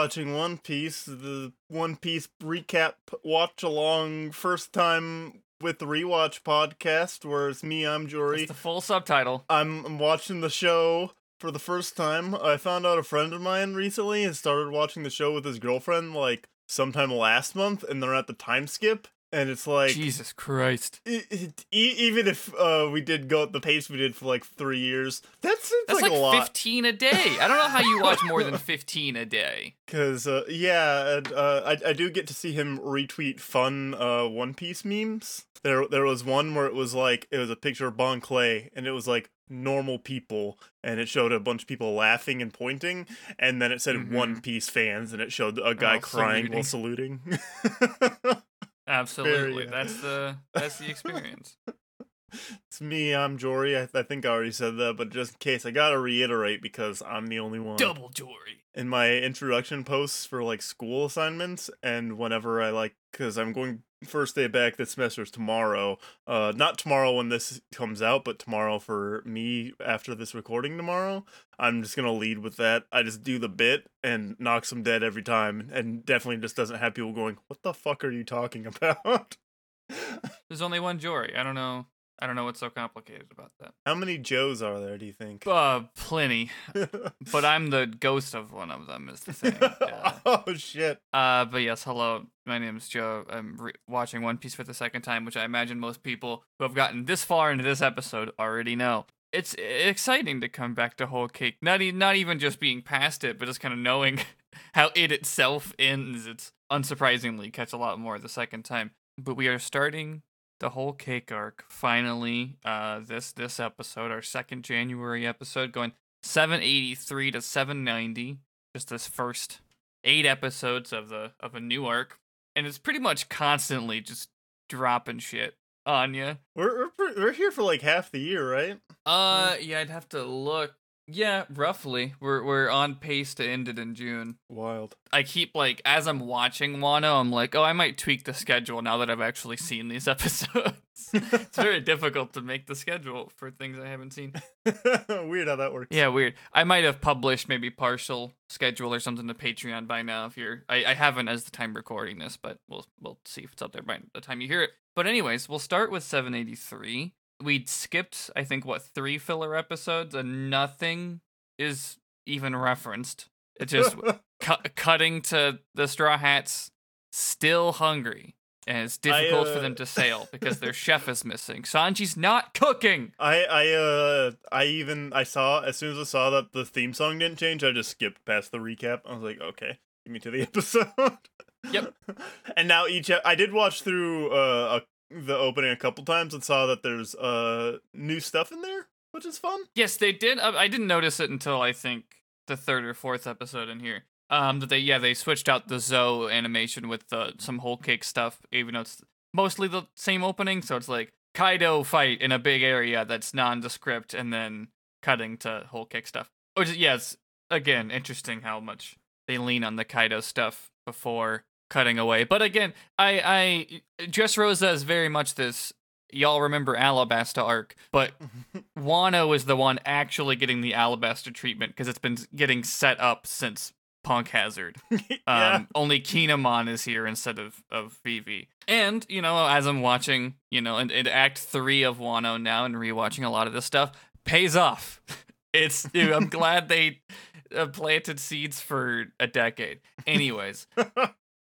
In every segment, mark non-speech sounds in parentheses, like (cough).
Watching One Piece, the One Piece recap watch along first time with the rewatch podcast, where it's me, I'm Jory. That's the full subtitle. I'm, I'm watching the show for the first time. I found out a friend of mine recently has started watching the show with his girlfriend like sometime last month, and they're at the time skip. And it's like Jesus Christ. it, it, even if uh, we did go at the pace we did for like three years, that's, it's That's like, like, a lot. 15 a day. I don't know how you watch more than (laughs) 15 a day. Cause uh, yeah, and, uh, I I do get to see him retweet fun uh One Piece memes. There there was one where it was like it was a picture of Bon Clay and it was like normal people and it showed a bunch of people laughing and pointing and then it said Mhm. One Piece fans and it showed a guy Oh, crying while saluting. (laughs) Absolutely. That's the that's the experience. (laughs) (laughs) it's me, I'm Jory. I, I think I already said that, but just in case, I gotta reiterate because I'm the only one. Double Jory. in my introduction posts for like school assignments and whenever I like cuz I'm going first day back this semester is tomorrow. Uh not tomorrow when this comes out, but tomorrow for me after this recording tomorrow. I'm just to lead with that. I just do the bit and knock some dead every time and definitely just doesn't have people going, "What the fuck are you talking (laughs) about?" There's only one Jory. I don't know. I don't know what's so complicated about that. How many Joes are there, do you think? Uh, plenty. But I'm the ghost of one of them. Is the thing. Yeah. (laughs) oh shit. Uh, but yes, hello. My name is Joe. I'm re- watching One Piece for the second time, which I imagine most people who have gotten this far into this episode already know. It's exciting to come back to Whole Cake. Not e- not even just being past it, but just kind of knowing (laughs) how it itself ends. It's unsurprisingly catch a lot more the second time. But we are starting the whole cake arc finally. Uh, this this episode, our second January episode, going 783 to 790. Just this first eight episodes of the of a new arc, and it's pretty much constantly just dropping shit on you. We're we're, we're here for like half the year, right? Uh, yeah, I'd have to look. Yeah, roughly. We're we're on pace to end it in June. Wild. I keep like as I'm watching Wano, I'm like, oh, I might tweak the schedule now that I've actually seen these (laughs) episodes. (laughs) it's very difficult to make the schedule for things I haven't seen. (laughs) Weird how that works. Yeah, weird. I might have published maybe partial schedule or something to Patreon by now. If you're, I, I haven't as the time recording this, but we'll we'll see if it's up there by the time you hear it. But anyways, we'll start with 783. We skipped, I think, what three filler episodes, and nothing is even referenced. It just (laughs) cu- cutting to the Straw Hats still hungry, and it's difficult for uh, them to sail (laughs) because their chef is missing. Sanji's not cooking. I I uh I even I saw as soon as I saw that the theme song didn't change, I just skipped past the recap. I was like, okay, give me to the (laughs) episode. Yep. and now each I did watch through uh a, the opening a couple times and saw that there's uh new stuff in there, which is fun. Yes, they did. Uh, I didn't notice it until I think the third or fourth episode in here. Um, that they yeah they switched out the Zou animation with the some whole cake stuff, even though it's mostly the same opening. So it's like Kaido fight in a big area that's nondescript, and then cutting to whole cake stuff. Which yes, again interesting how much they lean on the Kaido stuff before cutting away. But again, I I Dressrosa is very much this. Y'all remember Alabasta arc, but (laughs) Wano is the one actually getting the Alabasta treatment because it's been getting set up since Punk Hazard. (laughs) yeah. Um, Only Kinemon is here instead of of Vivi. And you know, as I'm watching, you know, in, in Act Three of Wano now and rewatching a lot of this stuff, pays off. (laughs) It's dude, I'm glad they uh, planted seeds for a decade. Anyways,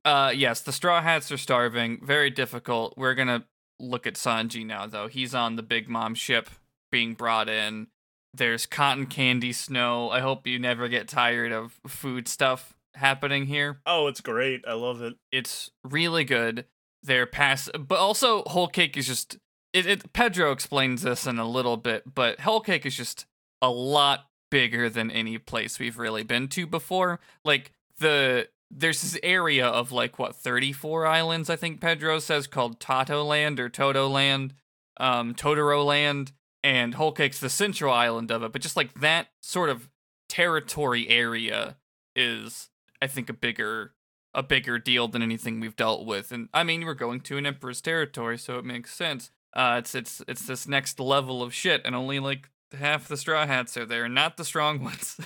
uh, yes, the Straw Hats are starving. Very difficult. We're gonna look at Sanji now, though. He's on the Big Mom ship being brought in. There's cotton candy snow. I hope you never get tired of food stuff happening here. oh, it's great. I love it. It's really good. They're pass, but also whole cake is just. It, it Pedro explains this in a little bit, but whole cake is just a lot bigger than any place we've really been to before. Like the there's this area of like what 34 islands I think Pedro says called Tato Land or Toto Land, um Totoro Land, and Whole Cake's the central island of it. But just like that sort of territory area is I think a bigger a bigger deal than anything we've dealt with. And I mean, we're going to an emperor's territory, so it makes sense. Uh, it's it's it's this next level of shit, and only like half the straw hats are there, not the strong (laughs) ones.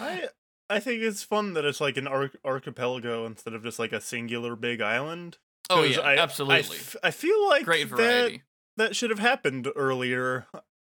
I I think it's fun that it's like an arch- archipelago instead of just like a singular big island. Oh yeah, I, I absolutely. f- I feel like Great that variety. that should have happened earlier.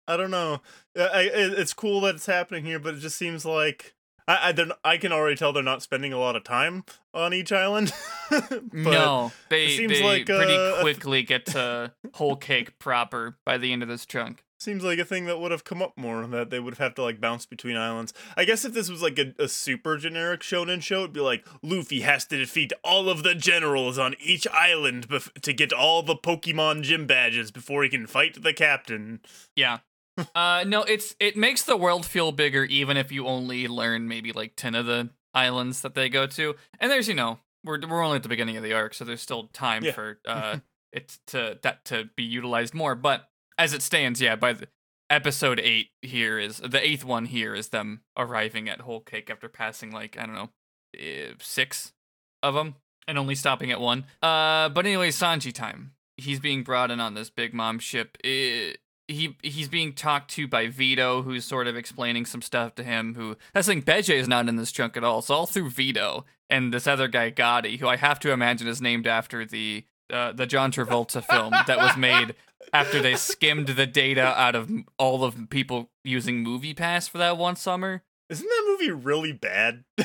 I don't know. I, I, it's cool that it's happening here, but it just seems like I I, they're can already tell they're not spending a lot of time on each island. (laughs) but no, they seems they like, pretty uh, quickly get to whole cake proper by the end of this chunk. Seems like a thing that would have come up more that they would have to like bounce between islands. I guess if this was like a, a super generic shonen show, it'd be like Luffy has to defeat all of the generals on each island bef- to get all the Pokemon gym badges before he can fight the captain. Yeah. (laughs) uh no, it's it makes the world feel bigger even if you only learn maybe like 10 of the islands that they go to. And there's, you know, we're we're only at the beginning of the arc, so there's still time Yeah. for (laughs) uh it to that to be utilized more, but as it stands, yeah, by the episode 8 here is the eighth one here is them arriving at Whole Cake after passing like, I don't know, eh, 6 of them and only stopping at one. Uh but anyway, Sanji time. He's being brought in on this big mom ship. Eh, he he's being talked to by Vito, who's sort of explaining some stuff to him. Who that's the thing, Bege is not in this chunk at all. It's all through Vito and this other guy Gotti, who I have to imagine is named after the uh, the John Travolta film that was made after they skimmed the data out of all of people using Movie Pass for that one summer. Isn't that movie really bad? (laughs)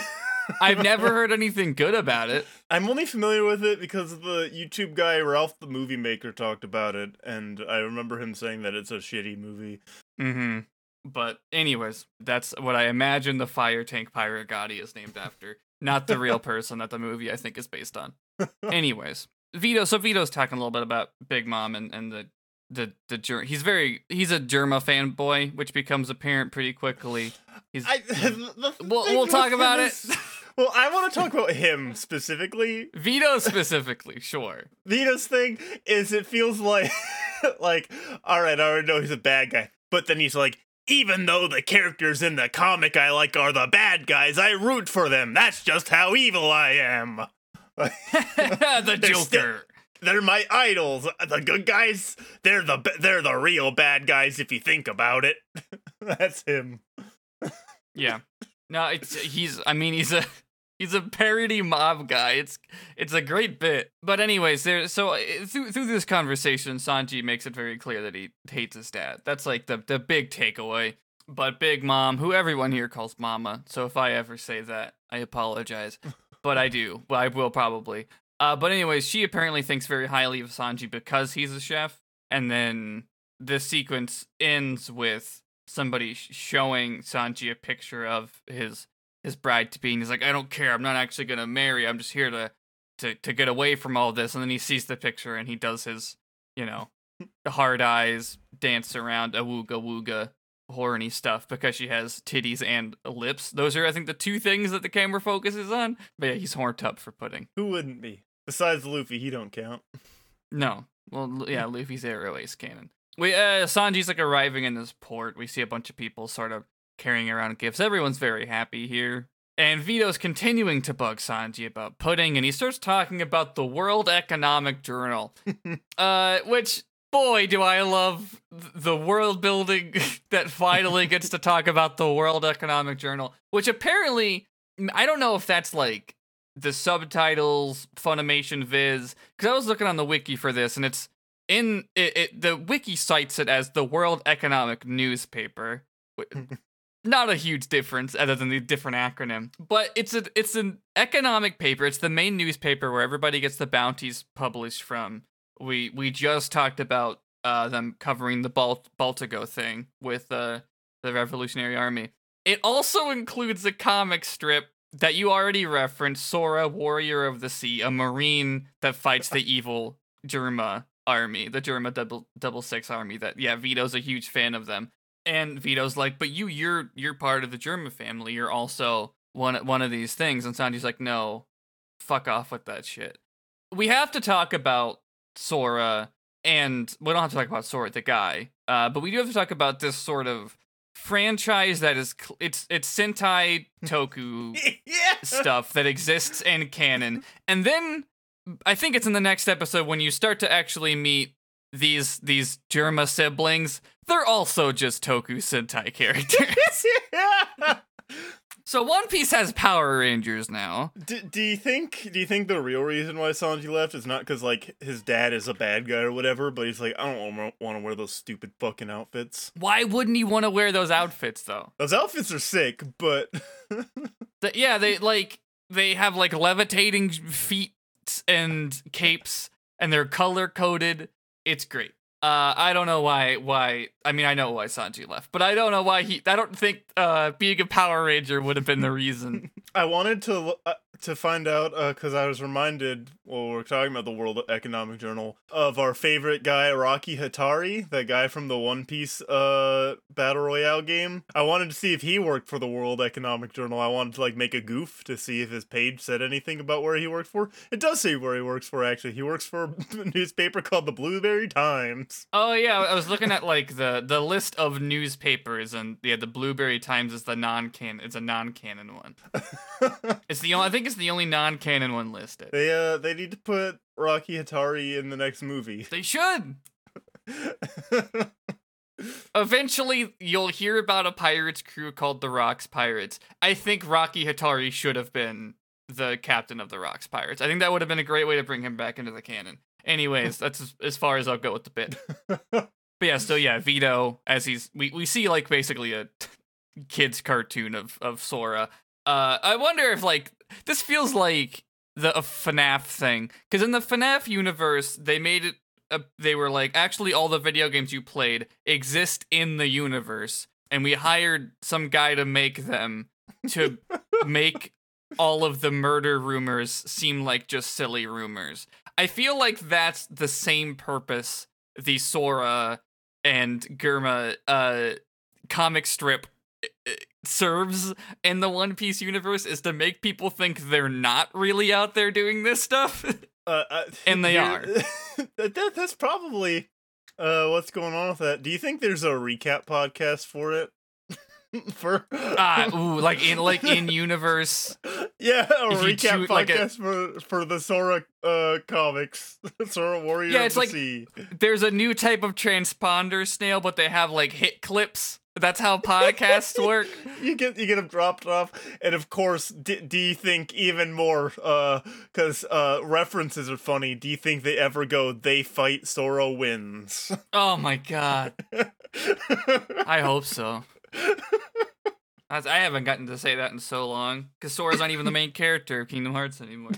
I've never heard anything good about it. I'm only familiar with it because the YouTube guy Ralph the Movie Maker talked about it, and I remember him saying that it's a shitty movie. Mm-hmm. But anyways, that's what I imagine the fire tank pirate Gotti is named after, not the real (laughs) person that the movie I think is based on. (laughs) anyways, Vito. So Vito's talking a little bit about Big Mom and and the the the Ger- he's very he's a Germa fanboy, which becomes apparent pretty quickly. He's I, (laughs) the We'll- we'll talk about is- Well, I want to talk about him specifically. (laughs) Vito specifically, sure. Vito's thing is it feels like (laughs) like all right, I already know he's a bad guy, but then he's like even though the characters in the comic I like are the bad guys, I root for them. That's just how evil I am. (laughs) the Joker. They're my idols. The good guys, they're the they're the real bad guys if you think about it. (laughs) That's him. Yeah. (laughs) No, it's he's I mean he's a he's a parody mob guy. It's it's a great bit. But anyways, there so uh, through through this conversation Sanji makes it very clear that he hates his dad. That's like the the big takeaway. But Big Mom, who everyone here calls Mama, so if I ever say that, I apologize. But I do. Well, I will probably. Uh, but anyways, she apparently thinks very highly of Sanji because he's a chef, and then the sequence ends with somebody showing Sanji a picture of his his bride to be, and he's like, "I don't care. I'm not actually gonna marry. I'm just here to to to get away from all this." And then he sees the picture and he does his, you know, (laughs) hard eyes dance around a wooga wooga horny stuff because she has titties and lips. Those are, I think, the two things that the camera focuses on. But yeah, he's horned up for pudding. Who wouldn't be? Besides Luffy, he don't count. No. Well, yeah, Luffy's aerial ace cannon. We uh Sanji's like arriving in this port. We see a bunch of people sort of carrying around gifts. Everyone's very happy here. And Vito's continuing to bug Sanji about pudding, and he starts talking about the World Economic Journal. (laughs) uh, which boy do I love the world building (laughs) that finally gets to talk about the World Economic Journal, which apparently I don't know if that's like the subtitles Funimation Viz because I was looking on the wiki for this and it's in it, it the wiki cites it as the World Economic Newspaper. (laughs) Not a huge difference other than the different acronym, but it's a it's an economic paper. It's the main newspaper where everybody gets the bounties published from. We we just talked about uh, them covering the Balt- Baltigo thing with uh, the Revolutionary Army. It also includes a comic strip that you already referenced, Sora, Warrior of the Sea, a marine that fights the evil Germa army, the Germa double double six army. That yeah, Vito's a huge fan of them, and Vito's like, but you, you're you're part of the Germa family. You're also one one of these things. And Sanji's like, no, fuck off with that shit. We have to talk about Sora, and we don't have to talk about Sora the guy, uh, but we do have to talk about this sort of franchise that is cl- it's it's Sentai Toku (laughs) yeah. stuff that exists in canon. And then I think it's in the next episode when you start to actually meet these these Germa siblings, they're also just Toku Sentai (laughs) characters. yeah. (laughs) so One Piece has Power Rangers now. Do, do you think do you think the real reason why Sanji left is not because like his dad is a bad guy or whatever, but he's like I don't want to wear those stupid fucking outfits. Why wouldn't he want to wear those outfits though? Those outfits are sick, but (laughs) The- yeah, they like they have like levitating feet and capes, and they're color coded. It's great. Uh, I don't know why. Why? I mean, I know why Sanji left, but I don't know why he. I don't think uh, being a Power Ranger would have been the reason. (laughs) I wanted to uh, to find out because I was reminded while we are talking about the World Economic Journal of our favorite guy Rocky Hatari, the guy from the One Piece uh battle royale game. I wanted to see if he worked for the World Economic Journal. I wanted to like make a goof to see if his page said anything about where he worked for. It does say where he works for actually. He works for a (laughs) newspaper called the Blueberry Times. oh yeah, I was looking at like the the list of newspapers, and yeah, the Blueberry Times is the non-canon. It's a non-canon one. (laughs) It's the only. I think it's the only non-canon one listed. they uh they need to put Rocky Hatari in the next movie. They should. (laughs) Eventually, you'll hear about a pirates crew called the Rocks Pirates. I think Rocky Hatari should have been the captain of the Rocks Pirates. I think that would have been a great way to bring him back into the canon. Anyways, (laughs) that's as, as far as I'll go with the bit. (laughs) But yeah, so yeah, Vito, as he's we, we see like basically a kids cartoon of of Sora. Uh, I wonder if like this feels like the a FNAF thing because in the FNAF universe they made it. Uh, they were like actually all the video games you played exist in the universe, and we hired some guy to make them to (laughs) make all of the murder rumors seem like just silly rumors. I feel like that's the same purpose the Sora and Germa uh comic strip serves in the One Piece universe is to make people think they're not really out there doing this stuff. (laughs) Uh, uh, And they are. (laughs) that, that- that's probably uh, what's going on with that. Do you think there's a recap podcast for it? (laughs) for ah, ooh, like in like in universe. yeah, a recap choose, like, a- podcast for for the Sora uh comics, Sora Warrior. Yeah, it's like- Sea. There's a new type of transponder snail, but they have like hit clips. That's how podcasts work. (laughs) you get you get them dropped off, and of course, d- do you think even more? Uh, because uh, references are funny. Do you think they ever go? They fight, Sora wins. (laughs) Oh my god. I hope so. (laughs) I haven't gotten to say that in so long, because Sora's not even the main character of Kingdom Hearts anymore.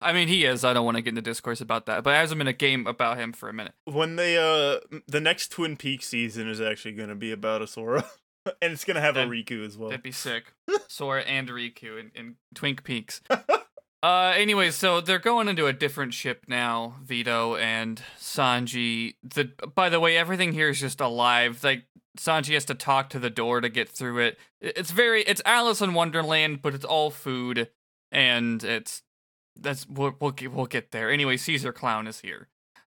I mean, he is. I don't want to get into discourse about that, but I hasn't been a game about him for a minute. when they uh the next Twin Peaks season is actually gonna be about a Sora. (laughs) and it's gonna have a That- Riku as well. That'd be sick. (laughs) Sora and Riku in, in Twink Peaks. (laughs) Uh, anyway, so they're going into a different ship now, Vito and Sanji. The by the way, everything here is just alive. Like Sanji has to talk to the door to get through it. It's very, it's Alice in Wonderland, but it's all food, and it's that's we'll we'll get, we'll get there. Anyway, Caesar Clown is here.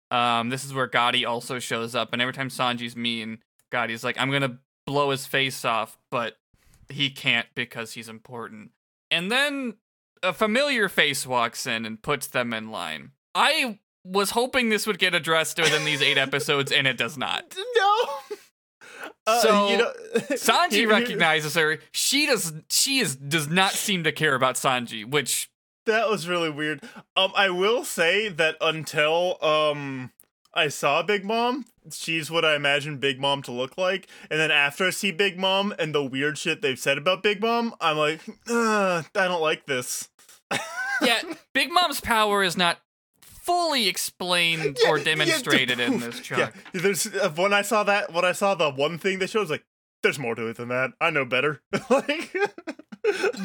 Um, this is where Gotti also shows up, and every time Sanji's mean, Gotti's like, "I'm gonna blow his face off," but he can't because he's important. And then a familiar face walks in and puts them in line. I was hoping this would get addressed within these eight episodes, and it does not. (laughs) No. Uh, So, you know, Sanji (laughs) recognizes her. She does. She is does not seem to care about Sanji, which That was really weird. Um, I will say that until um I saw Big Mom, she's what I imagine Big Mom to look like, and then after I see Big Mom and the weird shit they've said about Big Mom, I'm like, uh, I don't like this. yeah, (laughs) Big Mom's power is not fully explained Yeah, or yeah, demonstrated in this (laughs) chunk. Yeah, there's uh, when I saw that when I saw the one thing they showed, I was like, there's more to it than that. I know better. (laughs) like,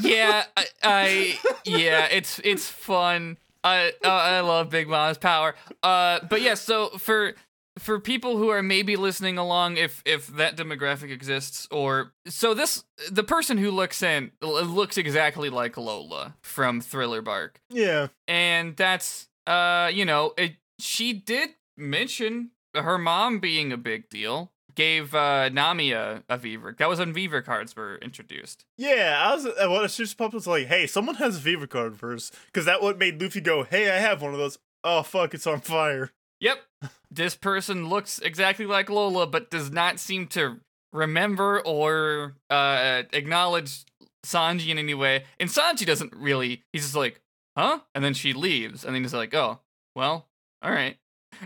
yeah, I, I yeah, it's it's fun. I uh, I love Big Mom's power. Uh, but yeah, so for for people who are maybe listening along, if if that demographic exists, or so this the person who looks in looks exactly like Lola from Thriller Bark, yeah, and that's uh you know it, she did mention her mom being a big deal. Gave uh, Nami a, a Vivre. That was when Vivre cards were introduced. yeah. I was uh, what just popped was like, hey, someone has a fever card first, because that what made Luffy go, hey, I have one of those. Oh fuck, it's on fire. Yep. this person looks exactly like Lola, but does not seem to remember or uh, acknowledge Sanji in any way. And Sanji doesn't really, he's just like, huh? And then she leaves. And then he's like, oh, well, all right.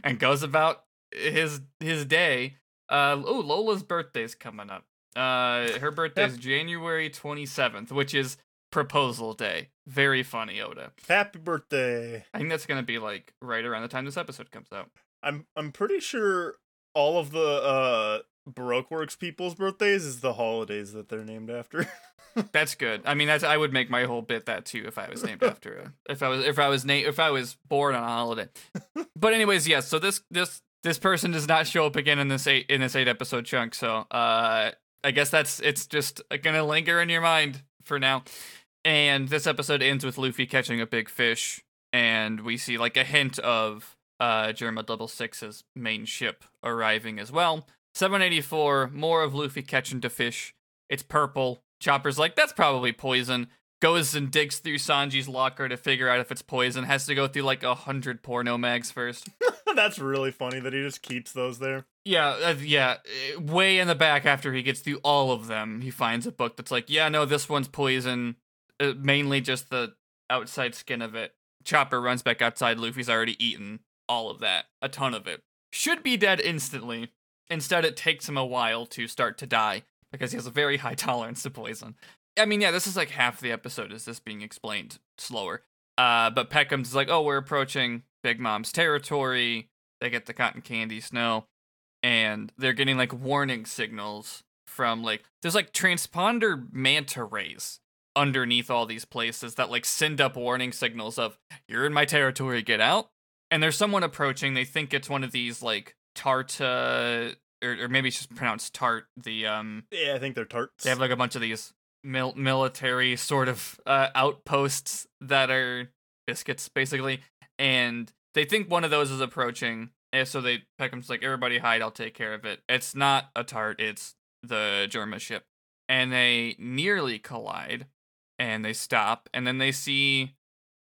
And goes about his his day. Uh, oh, Lola's birthday's coming up. Uh, her birthday is January 27th, which is proposal day. Very funny, Oda. Happy birthday. I think that's gonna be like right around the time this episode comes out. I'm I'm pretty sure all of the uh Baroque Works people's birthdays is the holidays that they're named after. (laughs) that's good. I mean, that's I would make my whole bit that too if I was named (laughs) after a if I was if I was named if I was born on a holiday. (laughs) but anyways, yes. So this this this person does not show up again in this eight in this eight episode chunk. So uh, I guess that's it's just gonna linger in your mind for now. And this episode ends with Luffy catching a big fish, and we see like a hint of uh Germa Double Six's main ship arriving as well. 784, more of Luffy catching the fish. It's purple. Chopper's like, that's probably poison. Goes and digs through Sanji's locker to figure out if it's poison. Has to go through like a hundred porno mags first. (laughs) (laughs) That's really funny that he just keeps those there. Yeah, uh, yeah. uh, Way in the back after he gets through all of them, he finds a book that's like, yeah, no, this one's poison. Uh, mainly just the outside skin of it. Chopper runs back outside. Luffy's already eaten all of that, a ton of it. Should be dead instantly. Instead, it takes him a while to start to die because he has a very high (laughs) tolerance to poison. I mean, yeah, this is like half the episode is this being explained slower. Uh, but Pekoms like, oh, we're approaching Big Mom's territory. They get the cotton candy snow, and they're getting like warning signals from like there's like transponder manta rays underneath all these places that like send up warning signals of you're in my territory, get out. And there's someone approaching. They think it's one of these like Tarta, or, or maybe it's just pronounced Tart. The um, Yeah, I think they're tarts. they have like a bunch of these mil- military sort of uh, outposts that are biscuits, basically, and they think one of those is approaching. And so they Pekoms like, "Everybody hide! I'll take care of it." It's not a tart; it's the Germa ship, and they nearly collide, and they stop, and then they see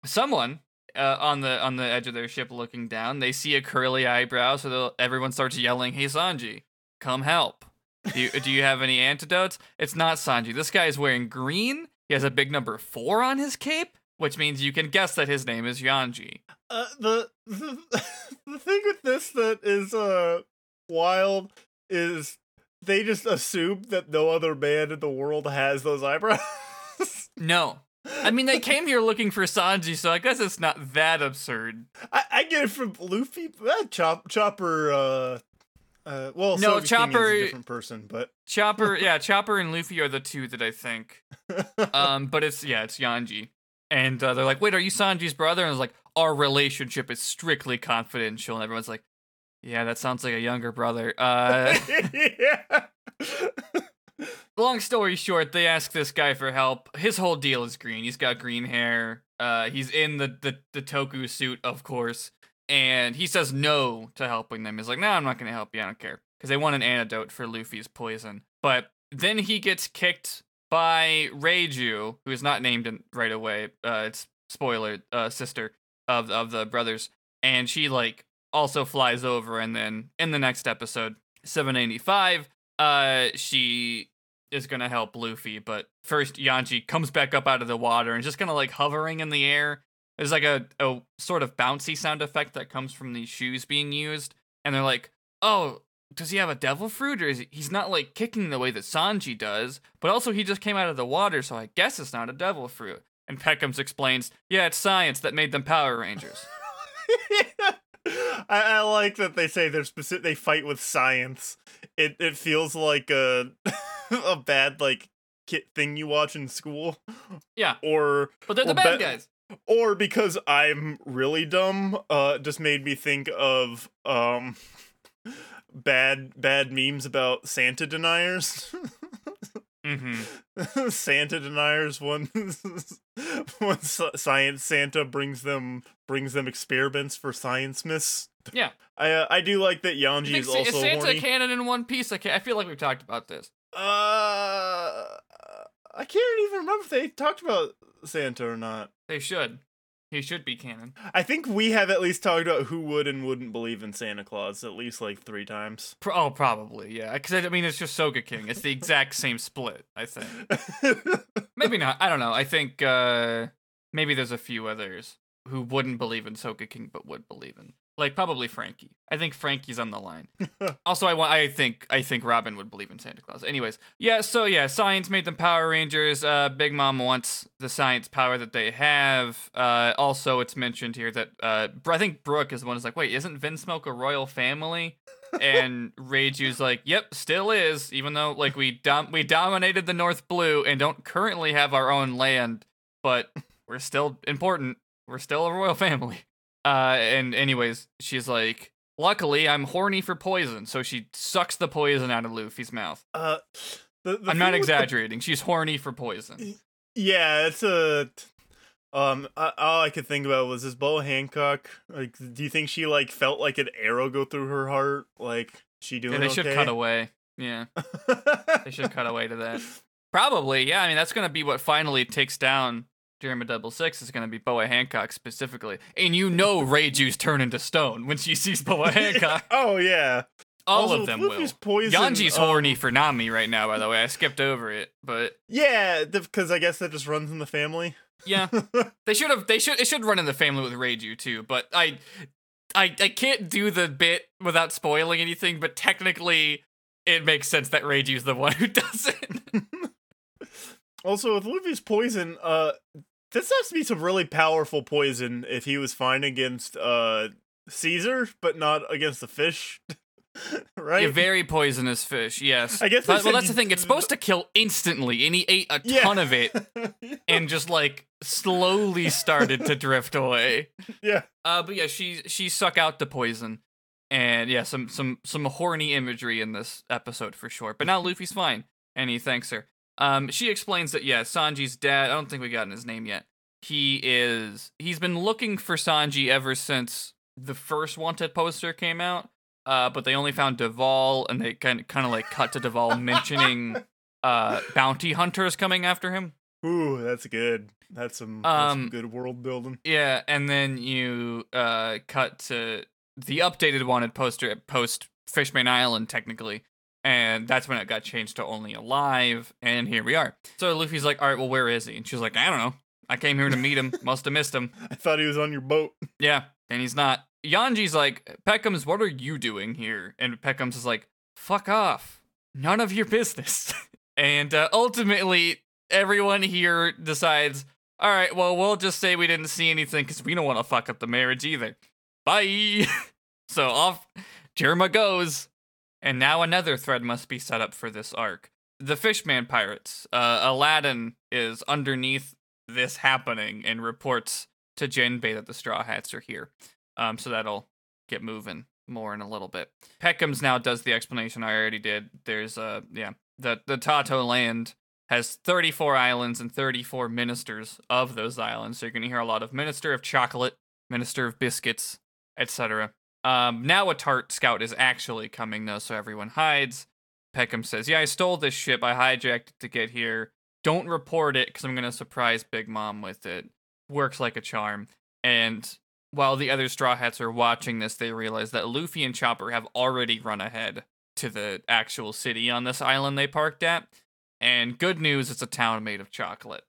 someone uh, on the on the edge of their ship looking down. They see a curly eyebrow, so everyone starts yelling, "Hey Sanji, come help!" Do you, do you have any antidotes? It's not Sanji. This guy is wearing green. He has a big number four on his cape, which means you can guess that his name is Yonji. Uh, the, the (laughs) the thing with this that is uh wild is they just assume that no other man in the world has those eyebrows. (laughs) No. I mean, they came here looking for Sanji, so I guess it's not that absurd. I, I get it from Luffy. Uh, Chop, Chopper. Uh, uh, well, No, Sogeking Chopper- is a different person, but (laughs) Chopper, yeah, Chopper and Luffy are the two that I think. Um, but it's yeah, it's Yonji, and uh, they're like, "Wait, are you Sanji's brother?" And I was like, "Our relationship is strictly confidential." And everyone's like, "Yeah, that sounds like a younger brother." Uh, yeah. (laughs) long story short, they ask this guy for help. His whole deal is green. He's got green hair. Uh, he's in the, the the Toku suit, of course, and he says no to helping them. He's like, "No, I'm not gonna help you. I don't care," because they want an antidote for Luffy's poison. But then he gets kicked by Reiju, who is not named in, right away. Uh, it's spoiler, uh, sister of of the brothers, and she like also flies over, and then in the next episode, 785, uh, she is gonna help Luffy, but first Yonji comes back up out of the water and just kind of like hovering in the air. There's like a, a sort of bouncy sound effect that comes from these shoes being used, and they're like, "Oh, does he have a devil fruit, or is he, he's not like kicking the way that Sanji does? But also, he just came out of the water, so I guess it's not a devil fruit." And Pekoms explains, "Yeah, it's science that made them Power Rangers." (laughs) I, I like that they say they're specific. They fight with science. It it feels like a (laughs) a bad like kit thing you watch in school, Yeah, or but they're the bad be- guys. or because I'm really dumb. Uh, just made me think of um (laughs) bad bad memes about Santa deniers. (laughs) Mm-hmm. (laughs) Santa deniers when (laughs) sci- science Santa brings them brings them experiments for science myths. Yeah. I uh, I do like that Yonji is also Is Santa horny. canon in One Piece? I, I feel like we've talked about this. Uh, I can't even remember if they talked about Santa or not. They should. He should be canon. I think we have at least talked about who would and wouldn't believe in Santa Claus at least like three times. Pro- oh, probably, yeah. Because I mean, it's just Sogeking. It's the exact same split. I think. (laughs) Maybe not. I don't know. I think uh maybe there's a few others who wouldn't believe in Sogeking but would believe in. Like probably Frankie. I think Frankie's on the line. (laughs) also, I want. I think. I think Robin would believe in Santa Claus. Anyways, yeah. So yeah, science made them Power Rangers. Uh, Big Mom wants the science power that they have. Uh, also, it's mentioned here that uh, I think Brooke is the one who's like, wait, isn't Vinsmoke a royal family? (laughs) and Reiju's like, "Yep, still is, even though like we dom- we dominated the North Blue and don't currently have our own land, but we're still important. We're still a royal family." Uh, and anyways, she's like, "Luckily, I'm horny for poison," so she sucks the poison out of Luffy's mouth. uh, the, the I'm not with the- exaggerating. She's horny for poison. Yeah, it's a. Um, I, all I could think about was this Boa Hancock. Like, do you think she like felt like an arrow go through her heart? Like, she doing Yeah, they should cut away. Yeah, (laughs) they should cut away to that. Probably, yeah. I mean, that's gonna be what finally takes down Germa Double Six. Is gonna be Boa Hancock specifically, and you know (laughs) Reiju's turn into stone when she sees Boa (laughs) Hancock. oh yeah. All Also, of them will. Luffy's poison. Yonji's um, horny for Nami right now. By the way, I skipped over it, but Yeah, because I guess that just runs in the family. yeah, (laughs) they should have. They should. It should run in the family with Reiju too. But I, I, I can't do the bit without spoiling anything. But technically, it makes sense that Reiju's the one who does it. Also, with Luffy's poison, uh, this has to be some really powerful poison if he was fine against uh Caesar, but not against the fish. (laughs) right? A very poisonous fish. Yes. I guess But, well, that's the thing. It's supposed to kill instantly, and he ate a (laughs) Yeah. ton of it, (laughs) and just like slowly started to drift away. yeah. Uh, but yeah, she she suck out the poison, and yeah, some some some horny imagery in this episode for sure. But now Luffy's fine, and he thanks her. Um, she explains that yeah, Sanji's dad. I don't think we gotten his name yet. He is he's been looking for Sanji ever since the first wanted poster came out. Uh, but they only found Duvall, and they kind kind of like cut to Duvall (laughs) mentioning uh bounty hunters coming after him. Ooh, that's good. That's some, that's some Um, good world building. Yeah, and then you uh cut to the updated wanted poster post Fishman Island technically. And that's when it got changed to only alive, and here we are. So Luffy's like, "All right, well, where is he?" And she's like, "I don't know. I came here to meet him. (laughs) Must have missed him." I thought he was on your boat. Yeah, and he's not. Yonji's like, "Pekoms, what are you doing here?" And Pekoms is like, "Fuck off. None of your business." (laughs) and uh, ultimately, everyone here decides, "All right, well, we'll just say we didn't see anything because we don't want to fuck up the marriage either." Bye. (laughs) so off Germa goes, and now another thread must be set up for this arc. The Fishman pirates. Uh, Aladdin is underneath this happening and reports to Jinbei that the Straw Hats are here. Um, so that'll get moving more in a little bit. Pekoms now does the explanation I already did. There's uh yeah, the the Tato land has 34 islands and 34 ministers of those islands. So you're gonna hear a lot of Minister of Chocolate, Minister of Biscuits, etc. Um, now a tart scout is actually coming though, so everyone hides. Peckham says, "Yeah, I stole this ship. I hijacked it to get here. Don't report it because I'm gonna surprise Big Mom with it." Works like a charm. And while the other Straw Hats are watching this, they realize that Luffy and Chopper have already run ahead to the actual city on this island they parked at. And good news, it's a town made of chocolate.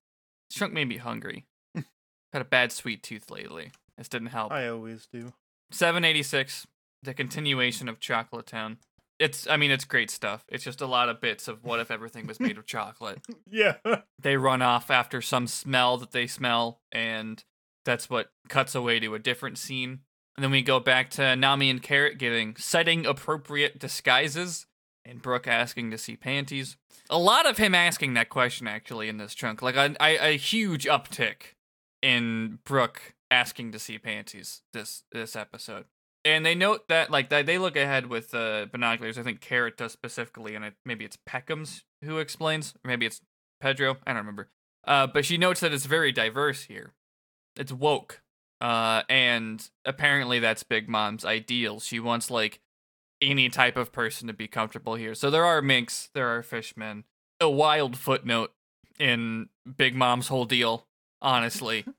This trunk made me hungry. (laughs) Had a bad sweet tooth lately. This didn't help. I always do. 786, the continuation of Chocolate Town. It's, I mean, it's great stuff. It's just a lot of bits of what if everything was made of (laughs) chocolate. Yeah. They run off after some smell that they smell, and that's what cuts away to a different scene. And then we go back to Nami and Carrot getting setting appropriate disguises, and Brooke asking to see panties. A lot of him asking that question actually in this chunk, like a, a, a huge uptick in Brooke asking to see panties this this episode. And they note that like they look ahead with uh, binoculars. I think Carrot does specifically, and it, maybe it's Pekoms who explains, or maybe it's Pedro. I don't remember. Uh, but she notes that it's very diverse here. It's woke. Uh, and apparently that's Big Mom's ideal. She wants like any type of person to be comfortable here. So there are minks, there are fishmen. A wild footnote in Big Mom's whole deal, honestly. (laughs)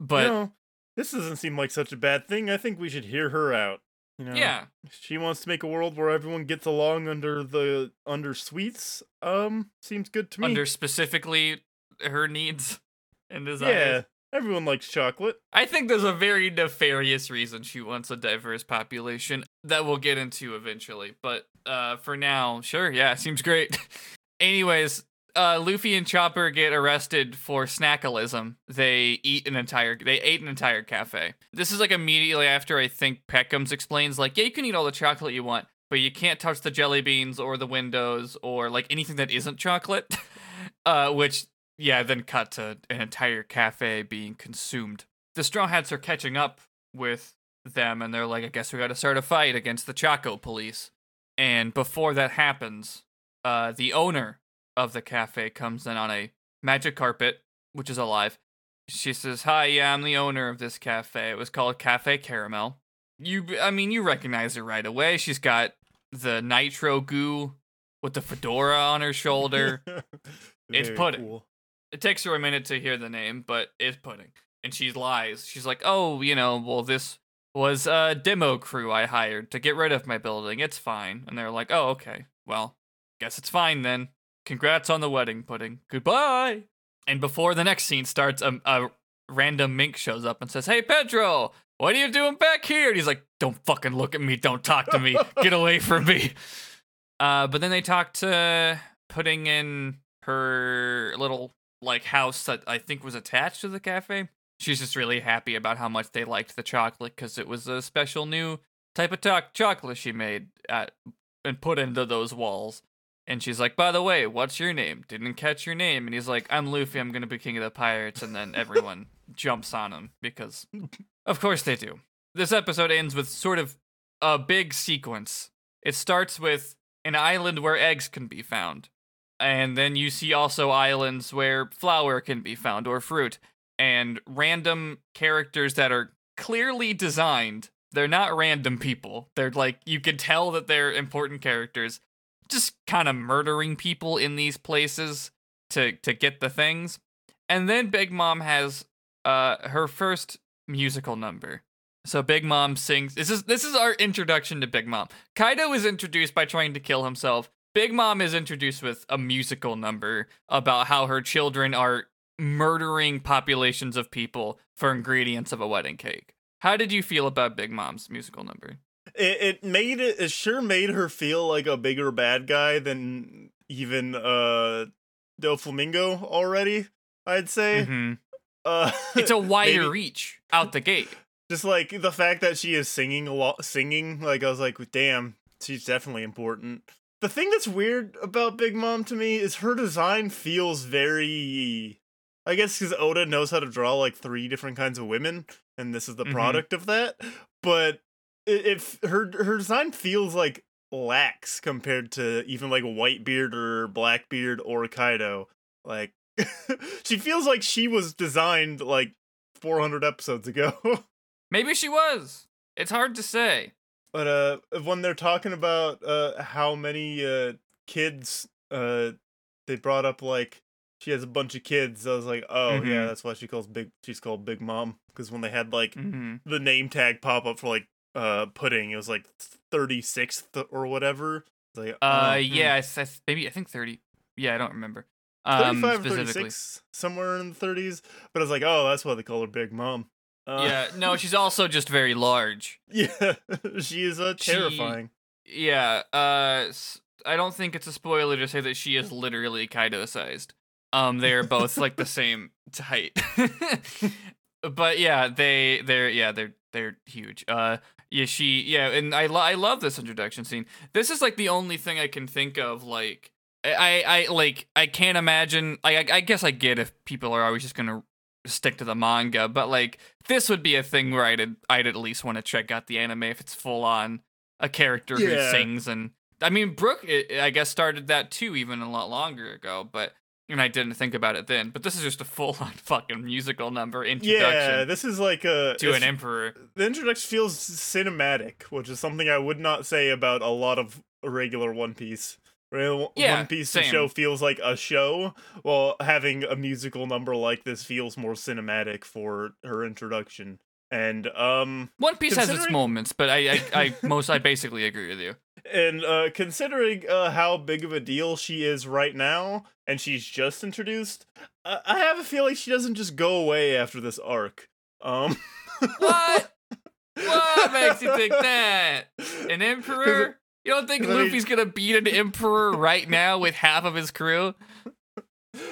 But you know, this doesn't seem like such a bad thing. I think we should hear her out. You know, yeah, she wants to make a world where everyone gets along under the under sweets. Um, seems good to me. under specifically her needs (laughs) and desires. yeah, everyone likes chocolate. I think there's a very nefarious reason she wants a diverse population that we'll get into eventually. But uh, for now, sure, yeah, seems great. (laughs) Anyways, uh, Luffy and Chopper get arrested for snackalism. They eat an entire, they ate an entire cafe. This is like immediately after I think Pekoms explains, like, yeah, you can eat all the chocolate you want, but you can't touch the jelly beans or the windows or like anything that isn't chocolate. (laughs) uh, which yeah, then cut to an entire cafe being consumed. The Straw Hats are catching up with them, and they're like, I guess we gotta start a fight against the Choco Police. And before that happens, uh, the owner of the cafe comes in on a magic carpet, which is alive. She says, Hi, yeah, I'm the owner of this cafe. It was called Cafe Caramel. You, I mean, you recognize her right away. She's got the nitro goo with the fedora on her shoulder. (laughs) It's pudding. cool. It takes her a minute to hear the name, but it's pudding. And she lies. She's like, "Oh, you know, well, this was a demo crew I hired to get rid of my building. It's fine." And they're like, "Oh, okay. Well, guess it's fine then. Congrats on the wedding, pudding. Goodbye." And before the next scene starts, a, a random mink shows up and says, "Hey, Pedro, what are you doing back here?" And he's like, "Don't fucking look at me. Don't talk to me. Get away from me." (laughs) Uh, but then they talk to pudding in her little like house that I think was attached to the cafe. She's just really happy about how much they liked the chocolate because it was a special new type of to- chocolate she made at and put into those walls. And she's like, "By the way, what's your name? Didn't catch your name." And he's like, "I'm Luffy. I'm gonna be king of the pirates." And then everyone (laughs) jumps on him because, of course, they do. This episode ends with sort of a big sequence. It starts with an island where eggs can be found and then you see also islands where flour can be found or fruit and random characters that are clearly designed they're not random people they're like you can tell that they're important characters just kind of murdering people in these places to to get the things and then big mom has uh her first musical number so big mom sings this is this is our introduction to big mom kaido is introduced by trying to kill himself Big Mom is introduced with a musical number about how her children are murdering populations of people for ingredients of a wedding cake. How did you feel about Big Mom's musical number? It, it made it. It sure made her feel like a bigger bad guy than even uh Doflamingo already. I'd say. Mhm. Uh, It's a (laughs) wider maybe- reach out the gate. just like the fact that she is singing a lot singing like i was like damn she's definitely important the thing that's weird about big mom to me is her design feels very i guess because oda knows how to draw like three different kinds of women and this is the Mhm. product of that but it, if her her design feels like lax compared to even like whitebeard or blackbeard or kaido like (laughs) she feels like she was designed like 400 episodes ago (laughs) Maybe she was. It's hard to say. But uh, when they're talking about uh how many uh kids uh they brought up like she has a bunch of kids, I was like, oh yeah, Mhm. that's why she calls big. She's called Big Mom because when they had like hmm the name tag pop up for like uh pudding, it was like thirty sixth or whatever. Like Uh, oh, hmm. yeah, I maybe I think thirty. Yeah, I don't remember. Um, 35 or 36 somewhere in the 30s but i was like oh that's why they call her big mom uh, Yeah, no, (laughs) she's also just very large. yeah (laughs) she is uh, She- terrifying Yeah, uh, I don't think it's a spoiler to say that she is literally Kaido sized. Um, they are both like the (laughs) same height. but yeah, they they're yeah they're they're huge. Uh, yeah, she yeah, and I lo- I love this introduction scene. This is like the only thing I can think of like. I, I like I can't imagine I, I I guess I get if people are always just gonna stick to the manga, but like this would be a thing where I'd I'd at least want to check out the anime if it's full on a character who sings and I mean Brooke I guess started that too even a lot longer ago, but and I didn't think about it then. But this is just a full on (laughs) fucking musical number introduction. yeah this is like a to an emperor. the introduction feels cinematic, which is something I would not say about a lot of regular One Piece. Right? Yeah, One Piece same. show feels like a show, while having a musical number like this feels more cinematic for her introduction. And um One Piece has its moments, but I, I, I (laughs) most, I basically agree with you. and uh considering uh how big of a deal she is right now, and she's just introduced, I, I have a feeling she doesn't just go away after this arc. Um What? What makes you think (laughs) that? An emperor? You don't think 'cause I mean- Luffy's gonna beat an emperor right now with half of his crew? (laughs)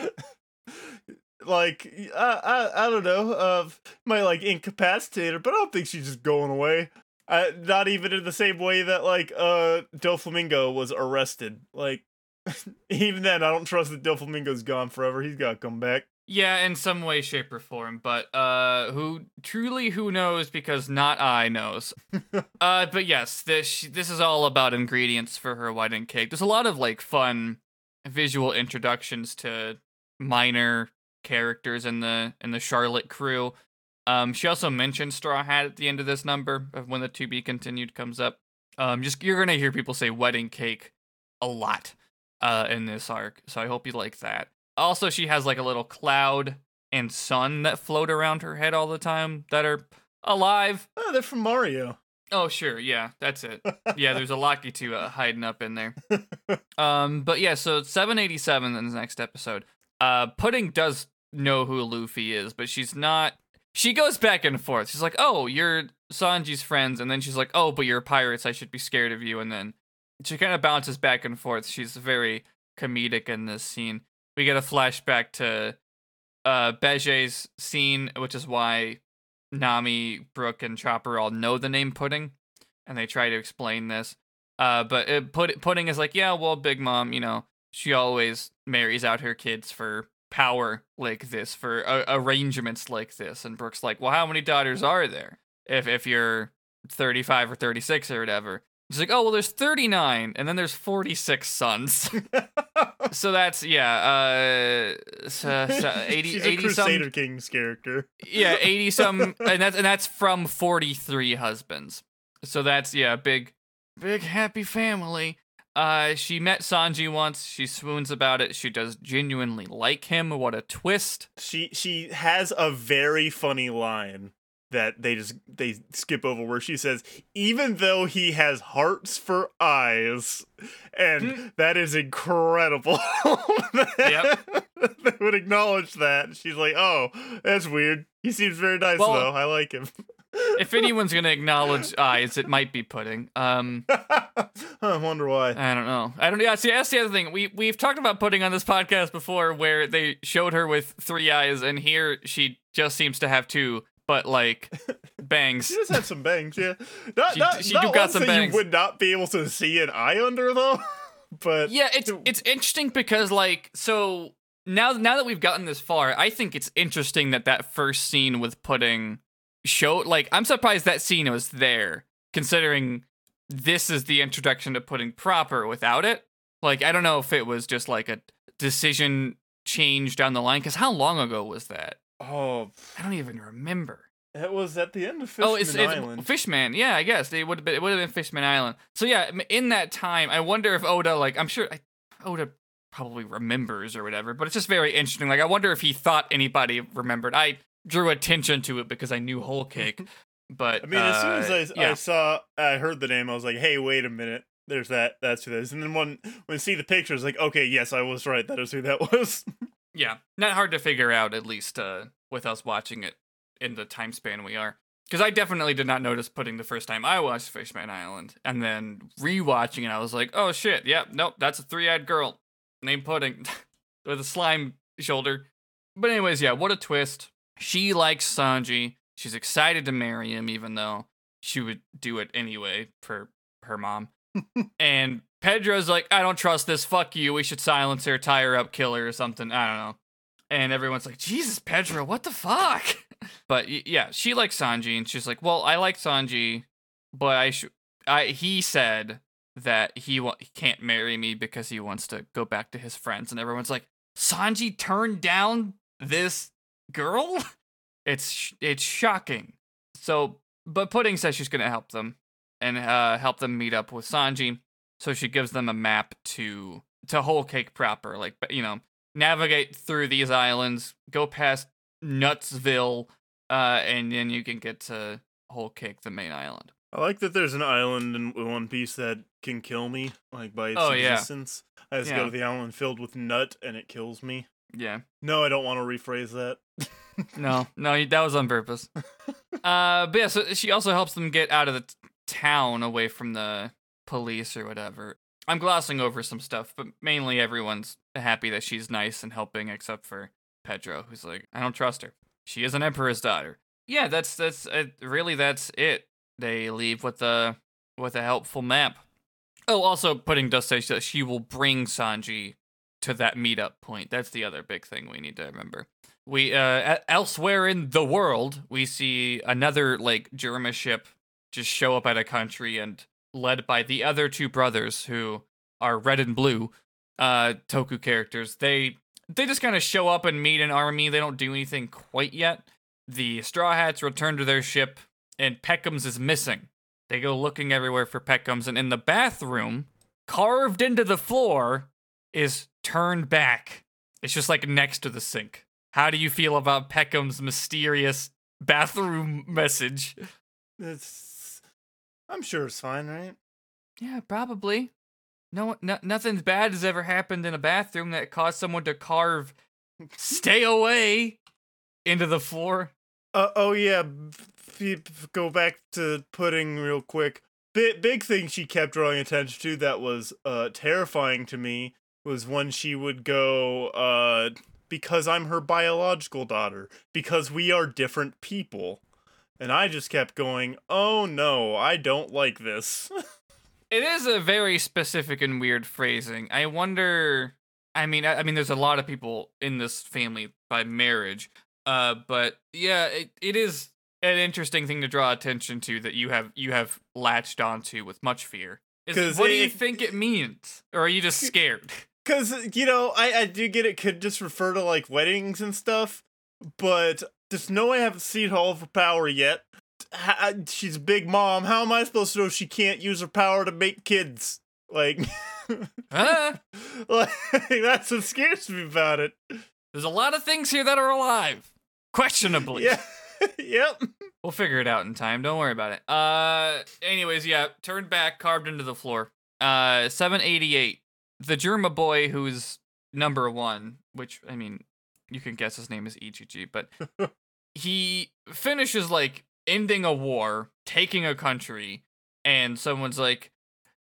like I, I I don't know, uh might like incapacitate her, but I don't think she's just going away. I, not even in the same way that like uh Doflamingo was arrested. Like (laughs) even then I don't trust that Doflamingo's gone forever. He's gotta come back. Yeah, in some way, shape, or form. But uh, who truly who knows? Because not I knows. (laughs) uh, but yes, this this is all about ingredients for her wedding cake. There's a lot of like fun visual introductions to minor characters in the in the Charlotte crew. Um, she also mentioned Straw Hat at the end of this number of when the to be continued comes up. Um, just you're gonna hear people say wedding cake a lot uh in this arc, so I hope you like that. Also, she has like a little cloud and sun that float around her head all the time that are alive. Oh, they're from Mario. Oh, sure, yeah, that's it. Yeah, there's a (laughs) Lakitu uh, hiding up in there. (laughs) Um, but yeah, so 787 in the next episode. Uh, Pudding does know who Luffy is, but she's not. She goes back and forth. She's like, "Oh, you're Sanji's friends," and then she's like, "Oh, but you're pirates. I should be scared of you." And then she kind of bounces back and forth. She's very comedic in this scene. We get a flashback to uh Bege's scene, which is why Nami, Brook, and Chopper all know the name Pudding, and they try to explain this. Uh, but it, Pudding is like, yeah, well, Big Mom, you know, she always marries out her kids for power like this, for uh, arrangements like this. And Brook's like, well, how many daughters are there? If if you're 35 or 36 or whatever. She's like, oh, well, there's 39, and then there's 46 sons. (laughs) so that's yeah, uh, so, so (laughs) 80, She's 80 a Crusader some, Kings character. yeah, (laughs) 80 some, and that's and that's from 43 husbands. So that's yeah, big, big happy family. Uh, she met Sanji once. She swoons about it. She does genuinely like him. What a twist! She she has a very funny line that they just they skip over where she says even though he has hearts for eyes and that is incredible (laughs) Yep. they would acknowledge that she's like oh that's weird he seems very nice Well- though i like him If anyone's gonna acknowledge eyes, it might be Pudding. Um, (laughs) i wonder why I don't know. I don't. Yeah, see, that's the other thing. We we've talked about Pudding on this podcast before, where they showed her with three eyes, and here she just seems to have two, but like (laughs) bangs. she just had some bangs yeah not, She- not, she not do got some bangs. you would not be able to see an eye under though (laughs) but Yeah, it's it's interesting because like so now now that we've gotten this far, I think it's interesting that that first scene with Pudding showed like I'm surprised that scene was there considering this is the introduction to Pudding proper without it. Like I don't know if it was just like a decision change down the line cuz how long ago was that? oh I don't even remember. It was at the end of Fishman oh, it's, it's Island. Fishman. Yeah, I guess it would have been. It would have been Fishman Island. So yeah, in that time, I wonder if Oda, like, I'm sure I, Oda probably remembers or whatever. But it's just very interesting. Like, I wonder if he thought anybody remembered. I drew attention to it because I knew Whole Cake. (laughs) But I mean, as soon as uh, I, I saw, I heard the name, I was like, "Hey, wait a minute, there's that, that's who that is." And then when when I see the pictures, like, okay, yes, I was right, that is who that (laughs) was. yeah, not hard to figure out at least uh, with us watching it in the time span we are. Because I definitely did not notice Pudding the first time I watched Fishman Island, and then rewatching it, I was like, "Oh shit, yep, nope, that's a three-eyed girl named Pudding (laughs) with a slime shoulder." But anyways, yeah, what a twist. She likes Sanji. She's excited to marry him, even though she would do it anyway for her mom. (laughs) and Pedro's like, "I don't trust this. Fuck you. We should silence her, tie her up, kill her, or something." I don't know. And everyone's like, Jesus, Pedro, what the fuck? (laughs) But yeah, she likes Sanji, and she's like, Well, I like Sanji, but I should. I he said that he wa- he can't marry me because he wants to go back to his friends, and everyone's like, Sanji turned down this girl. It's it's shocking. So, but Pudding says she's gonna help them and uh, help them meet up with Sanji. So she gives them a map to to Whole Cake proper. Like you know, navigate through these islands, go past Nutsville, uh, and then you can get to Whole Cake, the main island. I like that there's an island in One Piece that can kill me, like by its Oh, yeah. I just Yeah. go to the island filled with nut and it kills me. Yeah. No, I don't want to rephrase that. (laughs) No, no, that was on purpose. (laughs) uh, but yeah, so she also helps them get out of the t- town away from the police or whatever. I'm glossing over some stuff, but mainly everyone's happy that she's nice and helping, except for Pedro, who's like, I don't trust her. She is an emperor's daughter. Yeah, that's that's uh, really that's it. They leave with a with a helpful map. Oh, also Pudding Dust Edge that she will bring Sanji to that meetup point. That's the other big thing we need to remember. We uh elsewhere in the world we see another like Germa ship just show up at a country and led by the other two brothers who are red and blue uh toku characters. They they just kind of show up and meet an army. They don't do anything quite yet. The straw hats return to their ship and Pekoms is missing. They go looking everywhere for Pekoms and in the bathroom carved into the floor is turned back it's just like next to the sink how do you feel about Pekoms' mysterious bathroom (laughs) message? It's. I'm sure it's fine, right? Yeah, probably. No, no, nothing bad has ever happened in a bathroom that caused someone to carve (laughs) "Stay away" into the floor. Uh, oh yeah, b- b- go back to pudding real quick. Big big thing she kept drawing attention to that was uh terrifying to me was when she would go uh because I'm her biological daughter because we are different people. And I just kept going, "Oh no, I don't like this." (laughs) It is a very specific and weird phrasing. I wonder. I mean, I, I mean, there's a lot of people in this family by marriage, uh, but yeah, it, it is an interesting thing to draw attention to that you have you have latched onto with much fear. Is, what do you think it means, or are you just (laughs) scared? Cause you know, I I do get it could just refer to like weddings and stuff, but just know I haven't seen all of her power yet. Ha- she's a big mom. How am I supposed to know she can't use her power to make kids? Like, huh? (laughs) like that's what scares me about it. There's a lot of things here that are alive, questionably. Yeah, (laughs) yep. We'll figure it out in time. Don't worry about it. Uh, anyways, yeah, turned back, carved into the floor. Uh, 788. The Germa boy who's number one, which, I mean, you can guess his name is Ichiji, but (laughs) he finishes, like, ending a war, taking a country, and someone's like,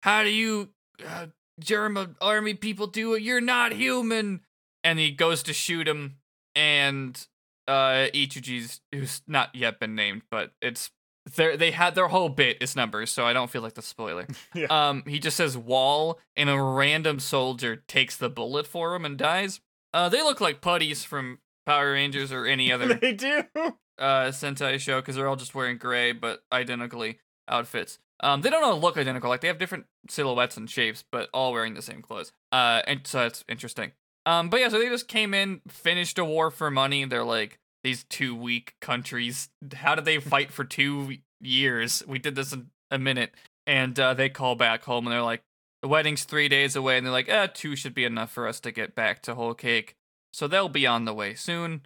How do you, uh, Germa army people do it? You're not human. And he goes to shoot him, and uh Ichiji's who's not yet been named, but it's they they had their whole bit is numbers, so I don't feel like the spoiler. (laughs) Yeah. Um he just says wall and a random soldier takes the bullet for him and dies. Uh they look like putties from Power Rangers or any other (laughs) they do. uh Sentai show because they're all just wearing gray but identically outfits. Um, they don't all look identical. Like they have different silhouettes and shapes, but all wearing the same clothes. Uh, and so that's interesting. Um, but yeah, so they just came in, finished a war for money. They're like these two weak countries. How did they fight for two years? We did this in a minute, and uh, they call back home and they're like, the wedding's three days away, and they're like, eh, two should be enough for us to get back to Whole Cake. So they'll be on the way soon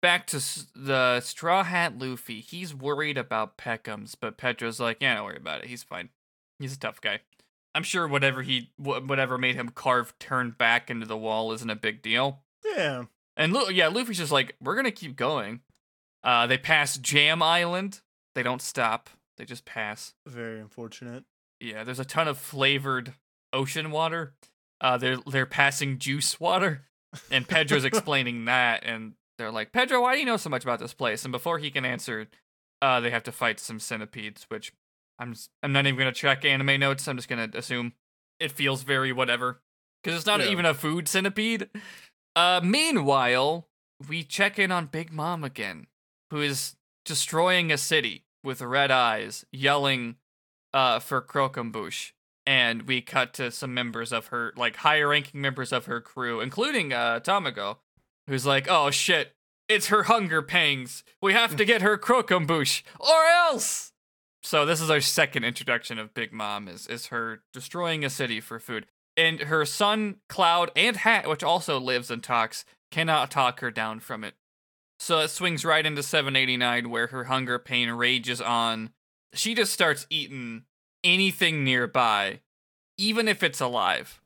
back to the Straw Hat Luffy. He's worried about Pekoms, but Pedro's like, yeah, don't worry about it. He's fine. He's a tough guy. I'm sure whatever he wh- whatever made him carve turn back into the wall isn't a big deal. Yeah. And Lu- yeah, Luffy's just like, we're gonna keep going. Uh, they pass Jam Island. They don't stop. They just pass. Very unfortunate. Yeah, there's a ton of flavored ocean water. Uh, they're they're passing juice water, and Pedro's (laughs) explaining that, and they're like, Pedro, why do you know so much about this place? And before he can answer, uh, they have to fight some centipedes, which I'm s- I'm not even gonna check anime notes. I'm just gonna assume it feels very whatever, because it's not Yeah. even a food centipede. Uh, meanwhile, we check in on Big Mom again, who is destroying a city with red eyes, yelling uh, for Croquembouche. And we cut to some members of her, like higher ranking members of her crew, including uh, Tamago, who's like, oh shit, it's her hunger pangs. We have to get her Croquembouche, or else. So this is our second introduction of Big Mom, is, is her destroying a city for food. And her sun Cloud and Hat, which also lives and talks, cannot talk her down from it. So it swings right into 789, where her hunger pain rages on. She just starts eating anything nearby, even if it's alive.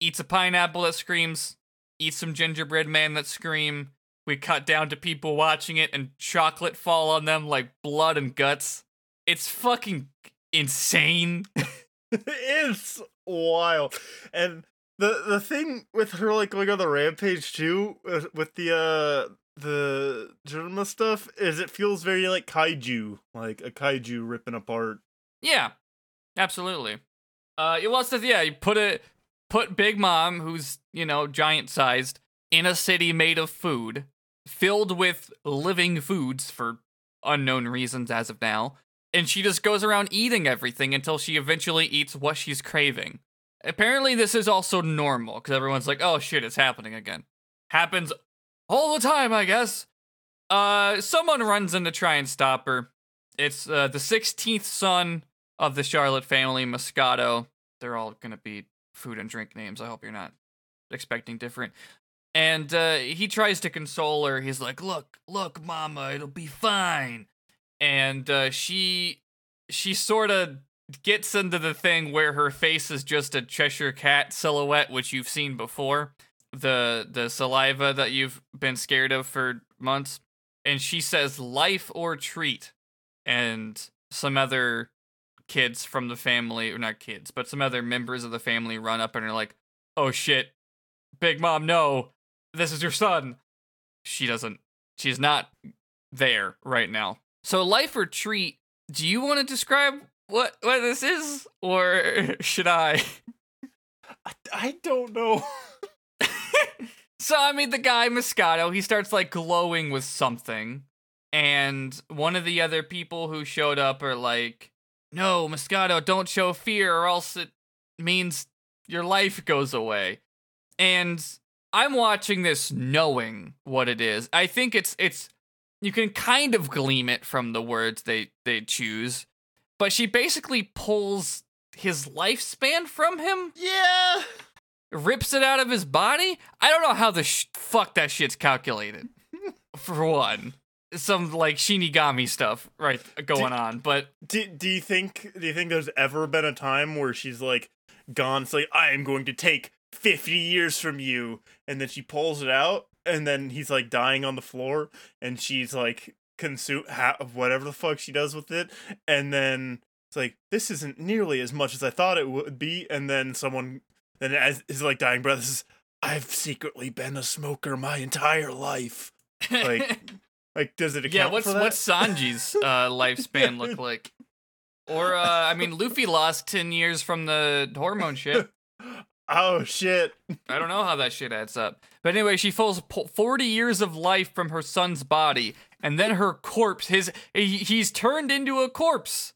Eats a pineapple that screams, eats some gingerbread man that scream. We cut down to people watching it and chocolate fall on them like blood and guts. It's fucking insane. (laughs) it's wild. And the the thing with her like going on the rampage too uh, with the uh the Germa stuff is it feels very like kaiju, like a kaiju ripping apart. Yeah, absolutely. Uh, it was the yeah. You put it, put Big Mom, who's you know giant sized, in a city made of food, filled with living foods for unknown reasons as of now, and she just goes around eating everything until she eventually eats what she's craving. Apparently, this is also normal because everyone's like, "Oh shit, it's happening again." Happens all the time, I guess. Uh, someone runs in to try and stop her. It's uh, the 16th son of the Charlotte family, Moscato. They're all gonna be food and drink names. I hope you're not expecting different. And uh, he tries to console her. He's like, "Look, look, Mama, it'll be fine." And uh, she, she sort of gets into the thing where her face is just a Cheshire cat silhouette, which you've seen before. The the saliva that you've been scared of for months. And she says, "Life or treat," and some other kids from the family, or not kids, but some other members of the family run up and are like, "Oh shit, Big Mom, no, this is your son." She doesn't. She's not there right now. So, life or treat? Do you want to describe what what this is, or (laughs) should I? I, I don't know. (laughs) so I mean, the guy Moscato, he starts like glowing with something, and one of the other people who showed up are like, "No, Moscato, don't show fear, or else it means your life goes away." And I'm watching this knowing what it is. I think it's it's you can kind of glean it from the words they they choose but she basically pulls his lifespan from him. Yeah. Rips it out of his body. I don't know how the sh- fuck that shit's calculated. (laughs) for one, some like Shinigami stuff right going do, on. But do do you think do you think there's ever been a time where she's like gone? It's like I am going to take fifty years from you, and then she pulls it out, and then he's like dying on the floor, and she's like consume ha- of whatever the fuck she does with it, and then it's like this isn't nearly as much as I thought it would be, and then someone then as is like dying breath is I've secretly been a smoker my entire life. Like (laughs) like does it account Yeah, what's what's Sanji's (laughs) uh, lifespan look like? Or uh, I mean Luffy lost 10 years from the hormone shit. Oh shit. (laughs) I don't know how that shit adds up. But anyway, she pulls 40 years of life from her son's body and then her corpse his he's turned into a corpse.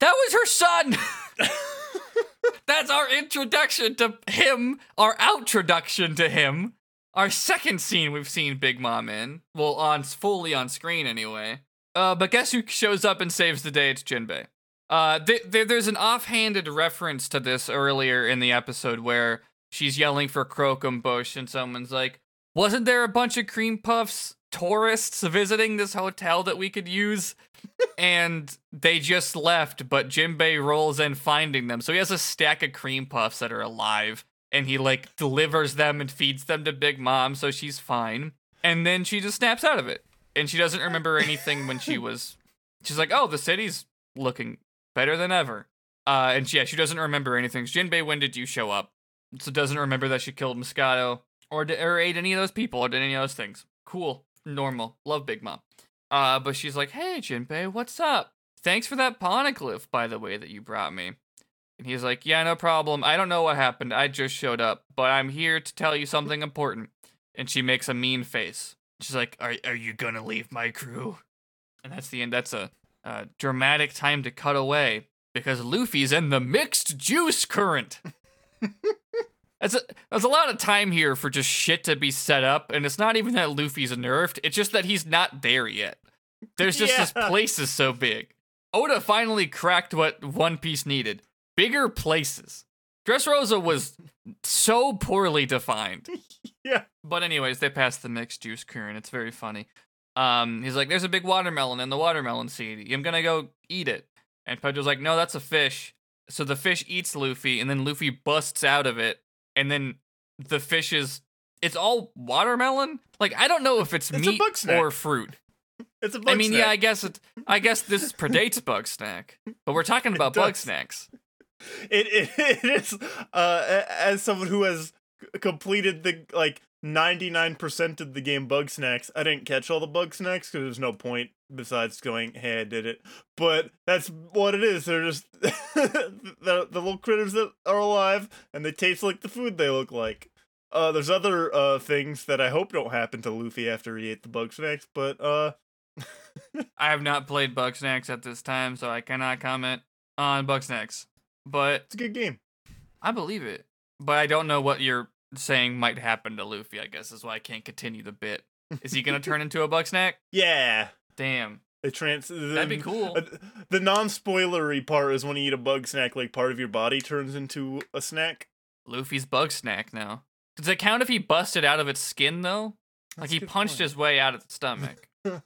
That was her son. (laughs) That's our introduction to him, our outroduction to him. Our second scene we've seen Big Mom in. Well, on fully on screen anyway. Uh, but guess who shows up and saves the day? It's Jinbei. Uh, th- th- there's an offhanded reference to this earlier in the episode where she's yelling for Croquembouche and someone's like, "Wasn't there a bunch of cream puffs tourists visiting this hotel that we could use?" (laughs) and they just left, but Jinbei rolls in finding them. So he has a stack of cream puffs that are alive, and he like delivers them and feeds them to Big Mom, so she's fine. And then she just snaps out of it, and she doesn't remember anything when she (laughs) was. She's like, "Oh, the city's looking better than ever." Uh, and yeah, she doesn't remember anything. Jinbei, when did you show up? So doesn't remember that she killed Moscato or, or ate any of those people or did any of those things. Cool, normal, love Big Mom. Uh, but she's like, hey, Jinbei, what's up? Thanks for that poneglyph, by the way, that you brought me. And he's like, yeah, no problem. I don't know what happened. I just showed up, but I'm here to tell you something important. And she makes a mean face. She's like, are, are you gonna leave my crew? And that's the end. That's a, a dramatic time to cut away because Luffy's in the mixed juice current. (laughs) That's a, there's a lot of time here for just shit to be set up, and it's not even that Luffy's nerfed. It's just that he's not there yet. There's just (laughs) Yeah. this place is so big. Oda finally cracked what One Piece needed: bigger places. Dressrosa was so poorly defined. (laughs) Yeah. But anyways, they pass the mixed juice current. It's very funny. Um, he's like, "There's a big watermelon in the watermelon seed. I'm gonna go eat it." And Pedro's like, "No, that's a fish." So the fish eats Luffy, and then Luffy busts out of it, and then the fish is it's all watermelon. Like I don't know if it's, It's meat or fruit. (laughs) It's a bug I mean, yeah, I guess it. I guess this (laughs) predates bug snack, but we're talking about bug snacks. It, (laughs) it it is uh as someone who has completed the like 99% of the game Bugsnax. I didn't catch all the bug snacks cuz there's no point besides going, "Hey, I did it." But that's what it is. They're just (laughs) the the little critters that are alive and they taste like the food they look like. Uh there's other uh things that I hope don't happen to Luffy after he ate the bug snacks, but uh (laughs) I have not played Bugsnax at this time, so I cannot comment on Bugsnax. But it's a good game. I believe it. But I don't know what you're saying might happen to Luffy. I guess is why I can't continue the bit. Is he gonna (laughs) turn into a bug snack? Yeah. Damn, They trans. that'd be cool. Uh, the non-spoilery part is when you eat a bug snack, like part of your body turns into a snack. Luffy's bug snack now. Does it count if he busted out of its skin though? Like That's a he punched point. his way out of the stomach. (laughs)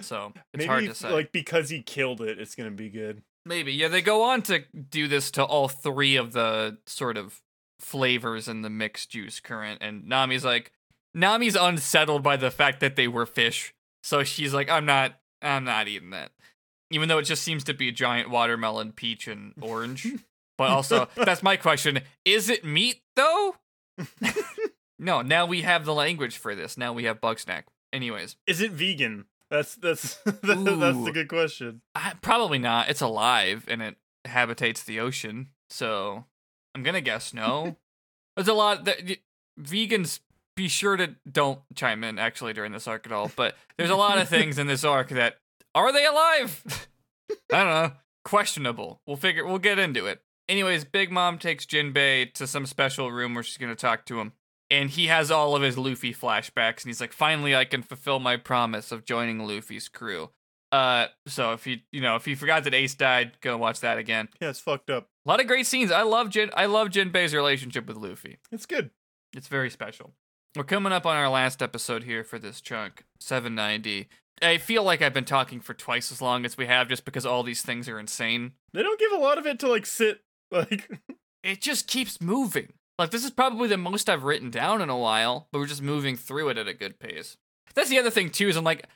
So it's Maybe hard to say. like because he killed it, it's gonna be good. Maybe. Yeah, they go on to do this to all three of the sort of flavors in the mixed juice current. And Nami's like, Nami's unsettled by the fact that they were fish. So she's like, I'm not, I'm not eating that. Even though it just seems to be a giant watermelon, peach, and orange. (laughs) but also, that's my question. Is it meat though? (laughs) no, now we have the language for this. Now we have bug snack. Anyways, Is it vegan? That's that's (laughs) that's Ooh. good question. I, probably not. It's alive and it habitates the ocean, so I'm gonna guess no. (laughs) There's a lot that y- vegans. Be sure to don't chime in actually during this arc at all. But there's a lot of (laughs) things in this arc that are they alive? (laughs) I don't know. Questionable. We'll figure. We'll get into it. Anyways, Big Mom takes Jinbei to some special room where she's gonna talk to him, and he has all of his Luffy flashbacks, and he's like, "Finally, I can fulfill my promise of joining Luffy's crew." Uh, so if you you know if you forgot that Ace died, go watch that again. Yeah, it's fucked up. A lot of great scenes. I love Jin. I love Jinbei's relationship with Luffy. It's good. It's very special. We're coming up on our last episode here for this chunk, 790. I feel like I've been talking for twice as long as we have, just because all these things are insane. They don't give a lot of it to like sit (laughs) like. It just keeps moving. Like this is probably the most I've written down in a while, but we're just moving through it at a good pace. That's the other thing too. Is I'm like,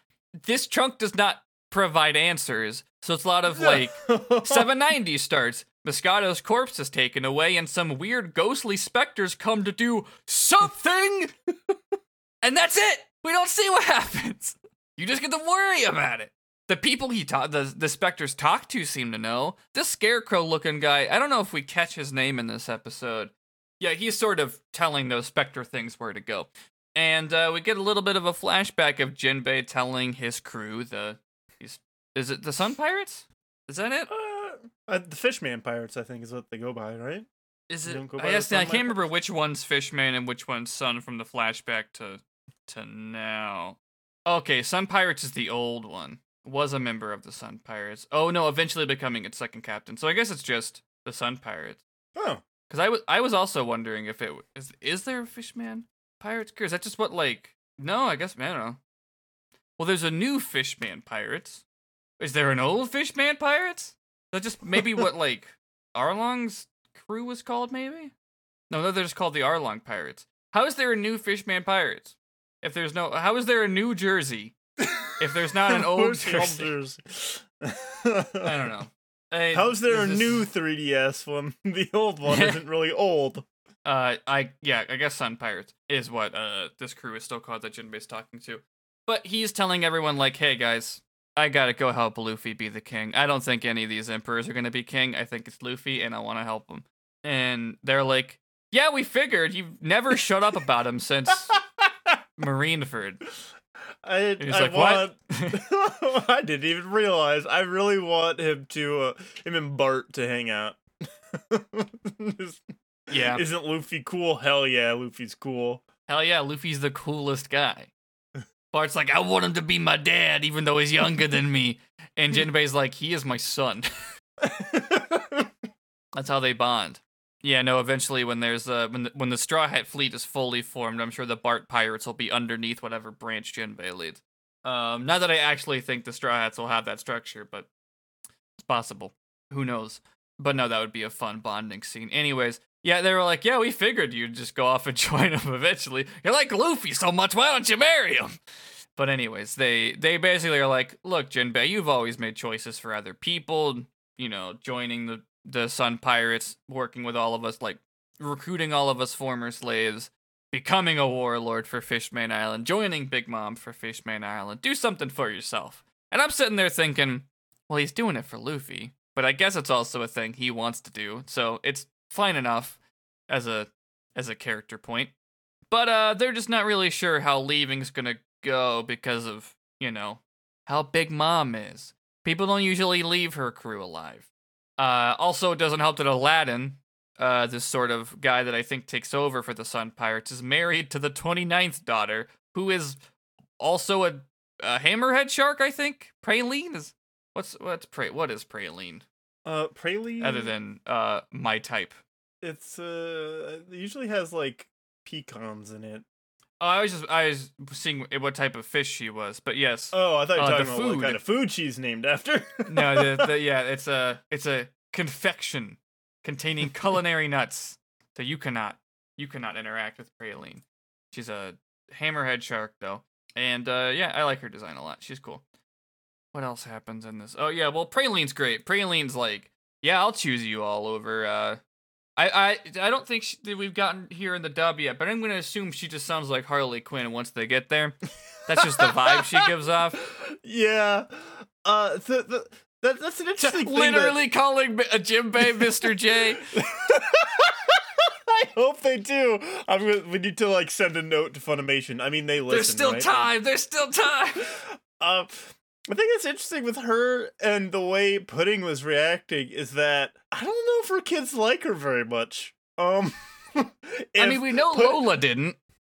this chunk does not provide answers, so it's a lot of like (laughs) 790 starts. Moscato's corpse is taken away, and some weird ghostly specters come to do something. (laughs) and that's it. We don't see what (laughs) happens. You just get to worry about it. The people he taught, the, the specters talk to seem to know. This scarecrow looking guy, I don't know if we catch his name in this episode. Yeah, he's sort of telling those specter things where to go. And uh, we get a little bit of a flashback of Jinbei telling his crew, the. Is it the Sun Pirates? Is that it? Uh, uh, the Fishman Pirates, I think, is what they go by, right? Is it? don't go by I guess I can't remember which one's Fishman and which one's Sun from the flashback to to now. Okay, Sun Pirates is the old one. Was a member of the Sun Pirates. Oh no, eventually becoming its second captain. So I guess it's just the Sun Pirates. Oh, Because I was I was also wondering if it is is is there a Fishman Pirates crew? Is that just what like? No, I guess I don't know. Well, there's a new Fishman Pirates. Is there an old Fishman Pirates? That just maybe what (laughs) like Arlong's crew was called? Maybe. No, no, they're just called the Arlong Pirates. How is there a new Fishman Pirates? If there's no, how is there a New Jersey? (laughs) If there's not an old Jersey? (laughs) I don't know. I- How's there a this new 3DS when the old one isn't really old? Uh, I yeah, I guess Sun Pirates is what uh this crew is still called that Jinbei's talking to. But he's telling everyone like, "Hey guys, I gotta go help Luffy be the king. I don't think any of these emperors are gonna be king. I think it's Luffy, and I want to help him." And they're like, "Yeah, we figured. You've never shut up about him since (laughs) Marineford." I, he's I like, "What?" want. (laughs) I didn't even realize. I really want him to, uh, him and Bart to hang out. (laughs) Just- Yeah, Isn't Luffy cool? Hell yeah, Luffy's cool. hell yeah, Luffy's the coolest guy. Bart's like, "I want him to be my dad, even though he's younger than me." And Jinbei's like, "He is my son." (laughs) That's how they bond. Yeah, no. Eventually, when there's uh when the, when the Straw Hat fleet is fully formed, I'm sure the Bart pirates will be underneath whatever branch Jinbei leads. Um, not that I actually think the Straw Hats will have that structure, but it's possible. Who knows? But no, that would be a fun bonding scene. Anyways, yeah, they were like, yeah, we figured you'd just go off and (laughs) join them eventually. You're like Luffy so much, why don't you marry him? But anyways, they they basically are like, look, Jinbei, you've always made choices for other people. You know, joining the the Sun Pirates, working with all of us, like recruiting all of us former slaves, becoming a warlord for Fishman Island, joining Big Mom for Fishman Island. Do something for yourself. And I'm sitting there thinking, well, he's doing it for Luffy, but I guess it's also a thing he wants to do, so it's fine enough as a as a character point. But uh, they're just not really sure how leaving's gonna go because of you know how Big Mom is. People don't usually leave her crew alive. Uh, also, it doesn't help that Aladdin, uh, this sort of guy that I think takes over for the Sun Pirates, is married to the 29th daughter, who is also a, a hammerhead shark. I think praline is what's what's pra- what is praline Uh, Praline. other than uh my type. it's uh, it usually has like pecans in it. Oh, I was just I was seeing what type of fish she was, but yes. Oh, I thought you were Uh, talking about what kind of food she's named after. no, the, the, (laughs) yeah, it's a it's a confection containing culinary nuts. So you cannot you cannot interact with praline. She's a hammerhead shark though, and uh, yeah, I like her design a lot. She's cool. What else happens in this? Oh yeah, well praline's great. Praline's like, yeah, I'll choose you all over. Uh, I I I don't think she, that we've gotten here in the dub yet, but I'm gonna assume she just sounds like Harley Quinn once they get there. That's just the vibe she gives off. (laughs) yeah. Uh, the, the, that, that's an interesting thing. that- Literally calling a Jinbei Mr. J. (laughs) I hope they do. I'm gonna, we need to like send a note to Funimation. I mean, they listen. There's still right? time. There's still time. (laughs) Uh, I think it's interesting with her and the way Pudding was reacting is that I don't know if her kids like her very much. Um, (laughs) I mean, we know Pud- Lola didn't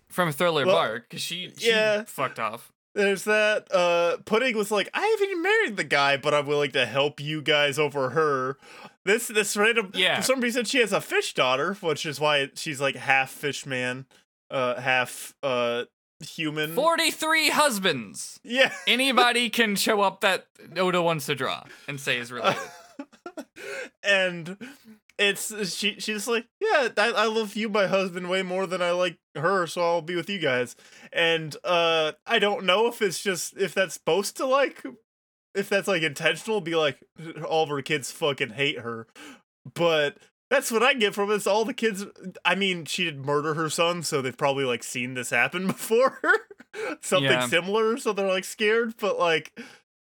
from Thriller Well, Bark because she, she yeah. fucked off. There's that. Uh, Pudding was like, I haven't even married the guy, but I'm willing to help you guys over her. This this random. Yeah. For some reason, she has a fish daughter, which is why she's like half fish man, uh, half uh human. 43 husbands. Yeah. (laughs) Anybody can show up that Oda wants to draw and say is related. (laughs) and it's she she's like yeah I, I love you my husband way more than i like her so i'll be with you guys and uh i don't know if it's just if that's supposed to like if that's like intentional be like all of her kids fucking hate her but that's what i get from this. all the kids i mean she did murder her son so they've probably like seen this happen (laughs) before something Yeah. similar so they're like scared but like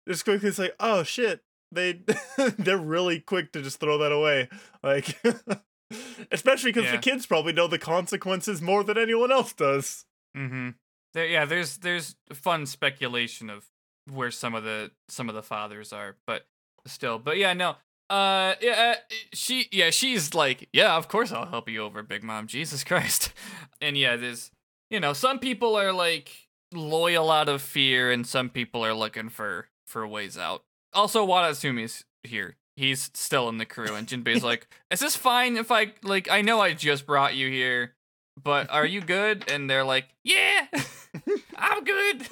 just quickly it's like oh shit they (laughs) they're really quick to just throw that away like (laughs) especially because Yeah. the kids probably know the consequences more than anyone else does mm-hmm. There, yeah, there's there's fun speculation of where some of the some of the fathers are, but still, but yeah, no. Uh, yeah, uh, she, yeah, she's like, yeah, of course I'll help you over, Big Mom. Jesus Christ, (laughs) and yeah, there's, you know, some people are like loyal out of fear, and some people are looking for for ways out. Also, Wadatsumi's here. He's still in the crew, and Jinbei's (laughs) like, "Is this fine if I like? I know I just brought you here, but are you good?" And they're like, "Yeah, (laughs) I'm good."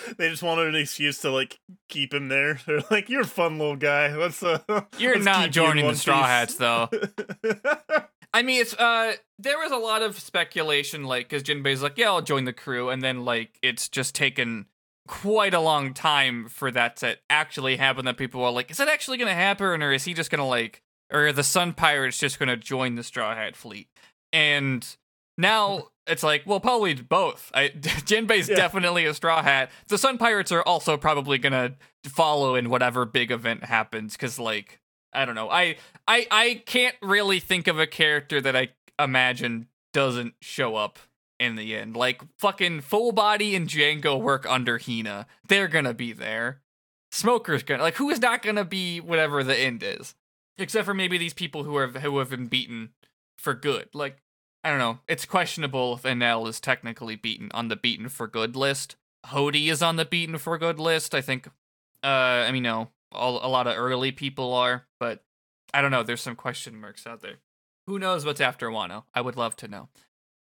(laughs) they just wanted an excuse to like keep him there (laughs) they're like you're a fun little guy let's uh (laughs) You're let's not keep you joining the Straw piece." Hats, though. I mean, it's uh, there was a lot of speculation, like, because Jinbei's like, "Yeah, I'll join the crew," and then like, it's just taken quite a long time for that to actually happen. That people are like, "Is that actually gonna happen, or is he just gonna like, or are the Sun Pirates just gonna join the Straw Hat fleet?" And now it's like, well, probably both. I, (laughs) Jinbei's Yeah. definitely a Straw Hat. The Sun Pirates are also probably gonna follow in whatever big event happens, because like. I don't know. I I I can't really think of a character that I imagine doesn't show up in the end. Like fucking Fullbody and Django work under Hina. They're gonna be there. Smoker's gonna like who is not gonna be whatever the end is. Except for maybe these people who have who have been beaten for good. Like I don't know. It's questionable if Enel is technically beaten on the beaten for good list. Hody is on the beaten for good list. I think. Uh, I mean, no, all, a lot of early people are, but I don't know. There's some question marks out there. Who knows what's after Wano? I would love to know.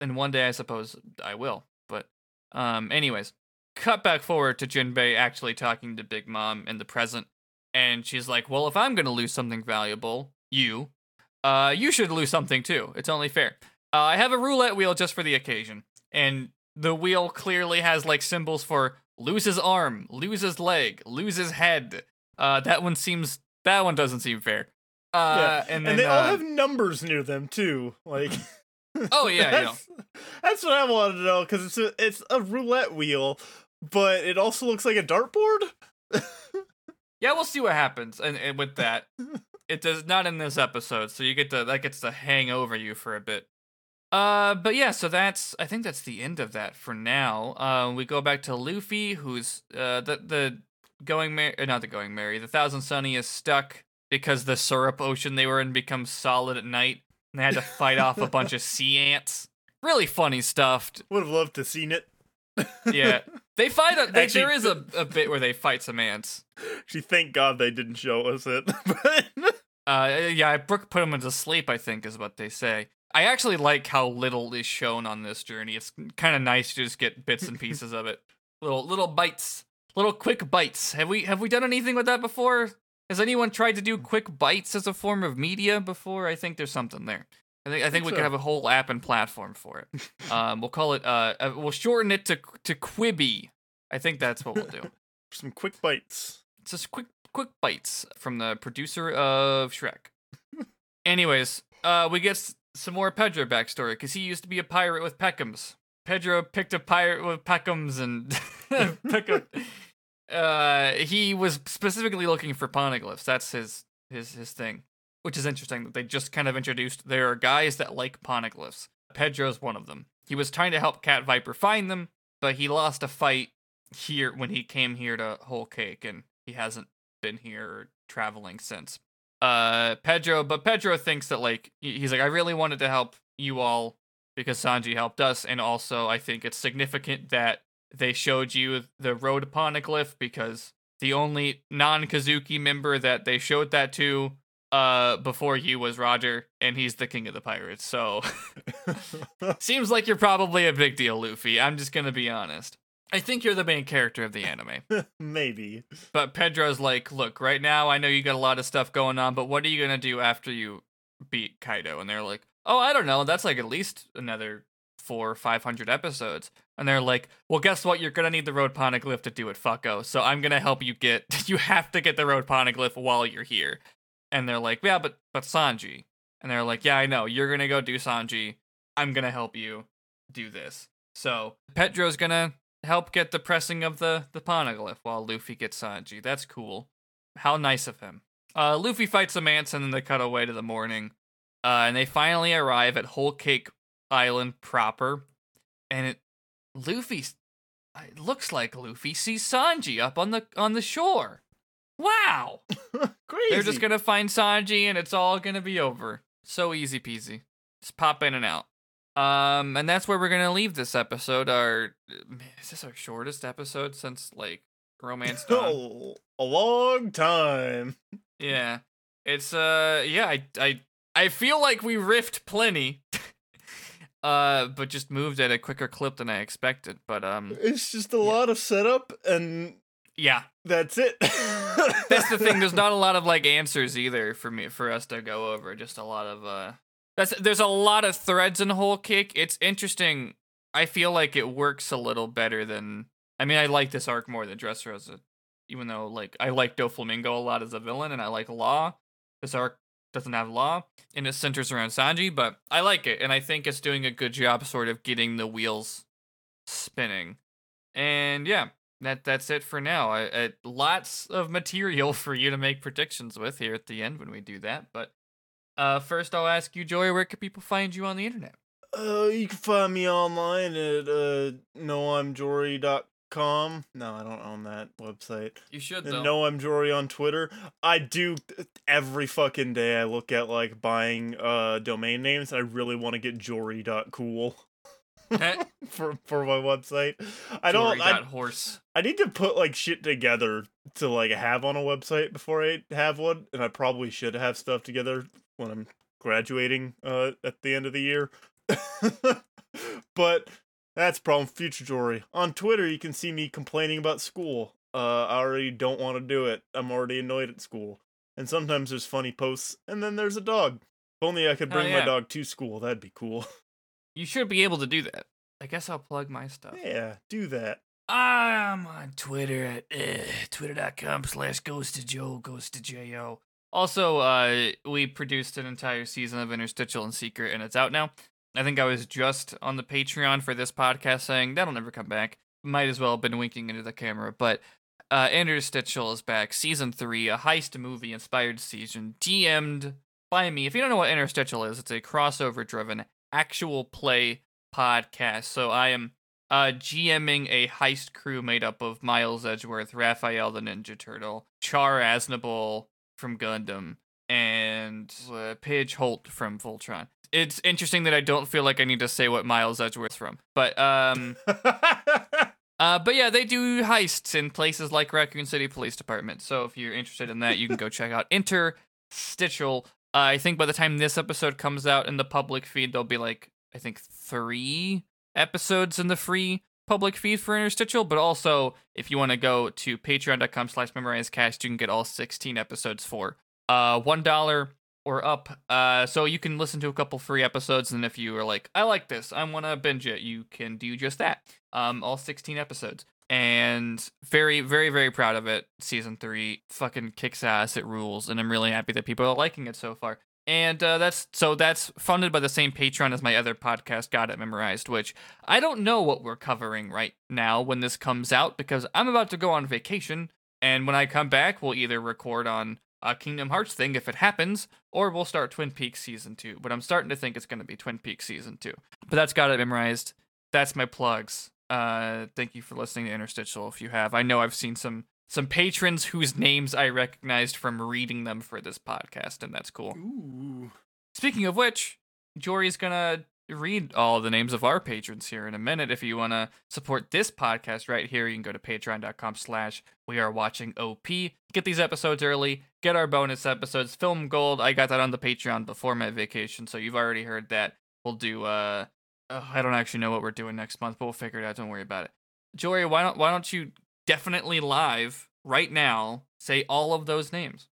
And one day, I suppose I will. But, um, anyways, cut back forward to Jinbei actually talking to Big Mom in the present, and she's like, "Well, if I'm gonna lose something valuable, you, uh, you should lose something too. It's only fair. Uh, I have a roulette wheel just for the occasion, and the wheel clearly has like symbols for loses arm, loses leg, loses head. Uh, that one seems that one doesn't seem fair. Uh, yeah. and then they all uh, have numbers near them too. Like, (laughs) oh yeah, you know. that's, that's what I wanted to know because it's a it's a roulette wheel, but it also looks like a dartboard. (laughs) Yeah, we'll see what happens. And, and with that, (laughs) it does not in this episode, so you get to that gets to hang over you for a bit. Uh, but yeah, so that's I think that's the end of that for now. Uh, we go back to Luffy, who's uh the the Going Merry, uh, not the Going Merry, the Thousand Sunny is stuck because the syrup ocean they were in becomes solid at night, and they had to fight off a bunch of (laughs) sea ants. Really funny stuff. (laughs) Would have loved to seen it. (laughs) Yeah, they fight. A, they, Actually- there is a, a bit where they fight some ants. Actually, thank God they didn't show us it. but Uh, yeah, Brook put him into sleep. I think is what they say. I actually like how little is shown on this journey. It's kind of nice to just get bits and (laughs) pieces of it, little little bites, little quick bites. Have we have we done anything with that before? Has anyone tried to do quick bites as a form of media before? I think there's something there. I think I think we so. could have a whole app and platform for it. (laughs) Um, we'll call it. Uh, uh, we'll shorten it to to Quibi. I think that's what we'll do. (laughs) some quick bites. It's just quick quick bites from the producer of Shrek. Anyways, uh, we get some more Pedro backstory because he used to be a pirate with Pekoms. Pedro picked a pirate with Pekoms and (laughs) Peckham. Uh, he was specifically looking for poneglyphs. That's his his his thing, which is interesting that they just kind of introduced. There are guys that like poneglyphs. Pedro's one of them. He was trying to help Cat Viper find them, but he lost a fight here when he came here to Whole Cake, and he hasn't been here or traveling since. Uh, Pedro, but Pedro thinks that like he's like, I really wanted to help you all because Sanji helped us, and also I think it's significant that they showed you the road poneglyph because the only non-Kozuki member that they showed that to uh before you was Roger and he's the king of the pirates. So (laughs) (laughs) seems like you're probably a big deal, Luffy. I'm just going to be honest. I think you're the main character of the anime. (laughs) Maybe. But Pedro's like, "Look, right now I know you got a lot of stuff going on, but what are you going to do after you beat Kaido?" And they're like, "Oh, I don't know. That's like at least another 4 or 500 episodes." And they're like, well, guess what? You're gonna need the road poneglyph to do it, fucko. So I'm gonna help you get. (laughs) You have to get the road poneglyph while you're here. And they're like, yeah, but but Sanji. And they're like, yeah, I know. You're gonna go do Sanji. I'm gonna help you do this. So Pedro's gonna help get the pressing of the the poneglyph while Luffy gets Sanji. That's cool. How nice of him. Uh, Luffy fights some ants and then they cut away to the morning. Uh, and they finally arrive at Whole Cake Island proper. And it Luffy it looks like Luffy sees Sanji up on the on the shore. Wow. (laughs) Crazy. They're just gonna find Sanji and it's all gonna be over. So easy peasy. Just pop in and out. Um, and that's where we're gonna leave this episode. Our man, is this our shortest episode since like Romance (laughs) Dawn? Oh, a long time. Yeah. It's uh yeah, I I I feel like we riffed plenty. (laughs) uh but just moved at a quicker clip than I expected. But um It's just a lot of setup, and yeah. that's it. That's the thing. There's (laughs) not a lot of like answers either for me for us to go over. Just a lot of uh that's there's a lot of threads in Whole Cake. It's interesting. I feel like it works a little better than I mean, I like this arc more than Dressrosa. Even though like I like Doflamingo a lot as a villain and I like Law. This arc doesn't have Law and it centers around Sanji, but I like it and I think it's doing a good job sort of getting the wheels spinning. And yeah, that that's it for now. I, I, lots of material (laughs) for you to make predictions with here at the end when we do that. But uh, first, I'll ask you, Jory, where can people find you on the internet? Uh, you can find me online at uh noimjory.com. No, I don't own that website. You should And no, I'm Jory on Twitter. I do every fucking day. I look at like buying uh domain names. I really want to get jory.cool (laughs) (laughs) for for my website. I don't. I, horse. I need to put like shit together to like have on a website before I have one, and I probably should have stuff together when I'm graduating uh at the end of the year. (laughs) but that's problem future Jory. On Twitter you can see me complaining about school. Uh I already don't want to do it. I'm already annoyed at school. And sometimes there's funny posts and then there's a dog. If only I could Oh, bring yeah. my dog to school, that'd be cool. (laughs) You should be able to do that. I guess I'll plug my stuff. yeah, do that. I'm on Twitter at uh, twitter.com slash goes to Joe, goes to J-O. Also, uh, we produced an entire season of Interstitial and Secret, and it's out now. I think I was just on the Patreon for this podcast saying that'll never come back. Might as well have been winking into the camera, but uh, Interstitial is back. Season 3, a heist movie inspired season, DM'd by me. If you don't know what Interstitial is, it's a crossover driven actual play podcast. So I am uh, GMing a heist crew made up of Miles Edgeworth, Raphael the Ninja Turtle, Char Aznable from Gundam, and uh, Pidge Holt from Voltron. It's interesting that I don't feel like I need to say what Miles Edgeworth's from, but um, (laughs) uh, but yeah, they do heists in places like Raccoon City Police Department. So if you're interested in that, you can go check out Interstitial. Uh, I think by the time this episode comes out in the public feed, there'll be like I think three episodes in the free public feed for Interstitial. But also, if you want to go to Patreon.com/slash MemorizeCast, you can get all 16 episodes for uh one dollar or up. Uh, so you can listen to a couple free episodes, and if you are like, I like this, I want to binge it, you can do just that. Um, all 16 episodes, and very, very, very proud of it. Season three fucking kicks ass. It rules, and I'm really happy that people are liking it so far. And uh, that's so that's funded by the same Patreon as my other podcast, Got It Memorized, which I don't know what we're covering right now when this comes out because I'm about to go on vacation, and when I come back, we'll either record on a Kingdom Hearts thing if it happens, or we'll start Twin Peaks season two. But I'm starting to think it's going to be Twin Peaks season two. But that's got it memorized. That's my plugs. Uh, thank you for listening to Interstitial. If you have, I know I've seen some some patrons whose names I recognized from reading them for this podcast, and that's cool. Ooh. Speaking of which, Jory's gonna read all the names of our patrons here in a minute. If you wanna support this podcast right here, you can go to patreon.com slash we are watching OP. Get these episodes early, get our bonus episodes, film gold. I got that on the Patreon before my vacation, so you've already heard that. We'll do uh uh, I don't actually know what we're doing next month, but we'll figure it out. Don't worry about it. Jory, why don't why don't you definitely live right now say all of those names?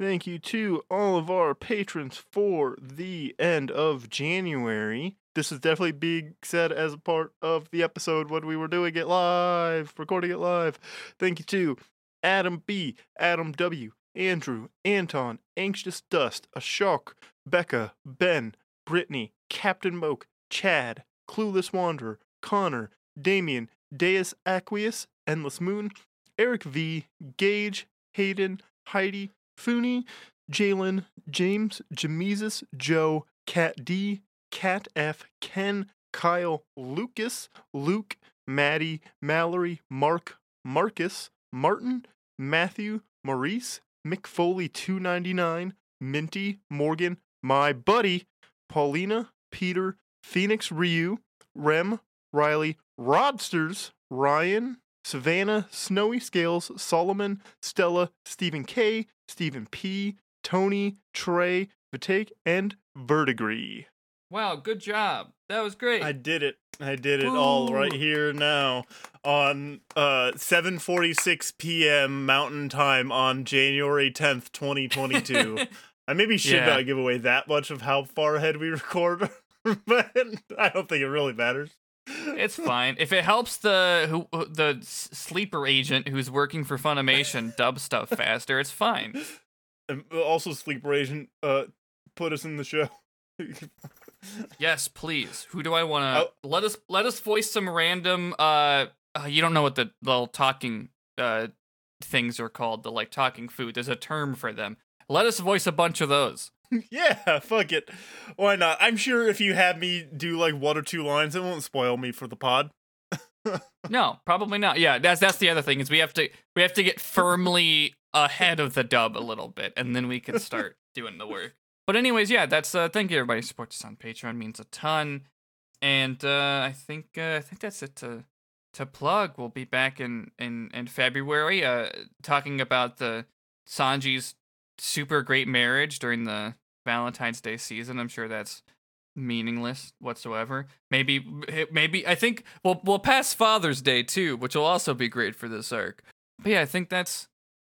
Thank you to all of our patrons for the end of January. This is definitely being said as a part of the episode when we were doing it live, recording it live. Thank you to Adam B, Adam W, Andrew, Anton, Anxious Dust, Ashok, Becca, Ben, Brittany, Captain Moke, Chad, Clueless Wanderer, Connor, Damien, Deus Aqueous, Endless Moon, Eric V, Gage, Hayden, Heidi, Fooney, Jalen, James, Jamesis, Joe, Cat D, Cat F, Ken, Kyle, Lucas, Luke, Maddie, Mallory, Mark, Marcus, Martin, Matthew, Maurice, Mick Foley 299, Minty, Morgan, my buddy, Paulina, Peter, Phoenix Ryu, Rem, Riley, Rodsters, Ryan, Savannah, Snowy Scales, Solomon, Stella, Stephen K, Stephen P, Tony, Trey, Vitake, and Vertigree. Wow, good job. That was great. I did it. I did it all right here now on uh 7:46 p.m. Mountain Time on January 10th, 2022. (laughs) I maybe should Yeah. not give away that much of how far ahead we (laughs) record, (laughs) but I don't think it really matters. It's fine. If it helps the who the sleeper agent who's working for Funimation dub stuff faster, it's fine. And also, Sleeper Agent, uh, put us in the show. (laughs) Yes, please. Who do I want Oh. to let us let us voice some random uh, uh you don't know what the little talking uh things are called, the like talking food. There's a term for them. Let us voice a bunch of those. (laughs) yeah, fuck it. Why not? I'm sure if you have me do like one or two lines, it won't spoil me for the pod. (laughs) No, probably not. Yeah, that's that's the other thing is we have to we have to get firmly ahead of the dub a little bit, and then we can start (laughs) doing the work. But anyways, yeah, that's uh thank you everybody who supports us on Patreon means a ton, and uh I think uh, I think that's it to to plug. We'll be back in in in February, uh, talking about the Sanji's super great marriage during the Valentine's Day season. I'm sure that's meaningless whatsoever. Maybe eh, maybe I think we'll we'll pass Father's Day too, which will also be great for this arc. But yeah, I think that's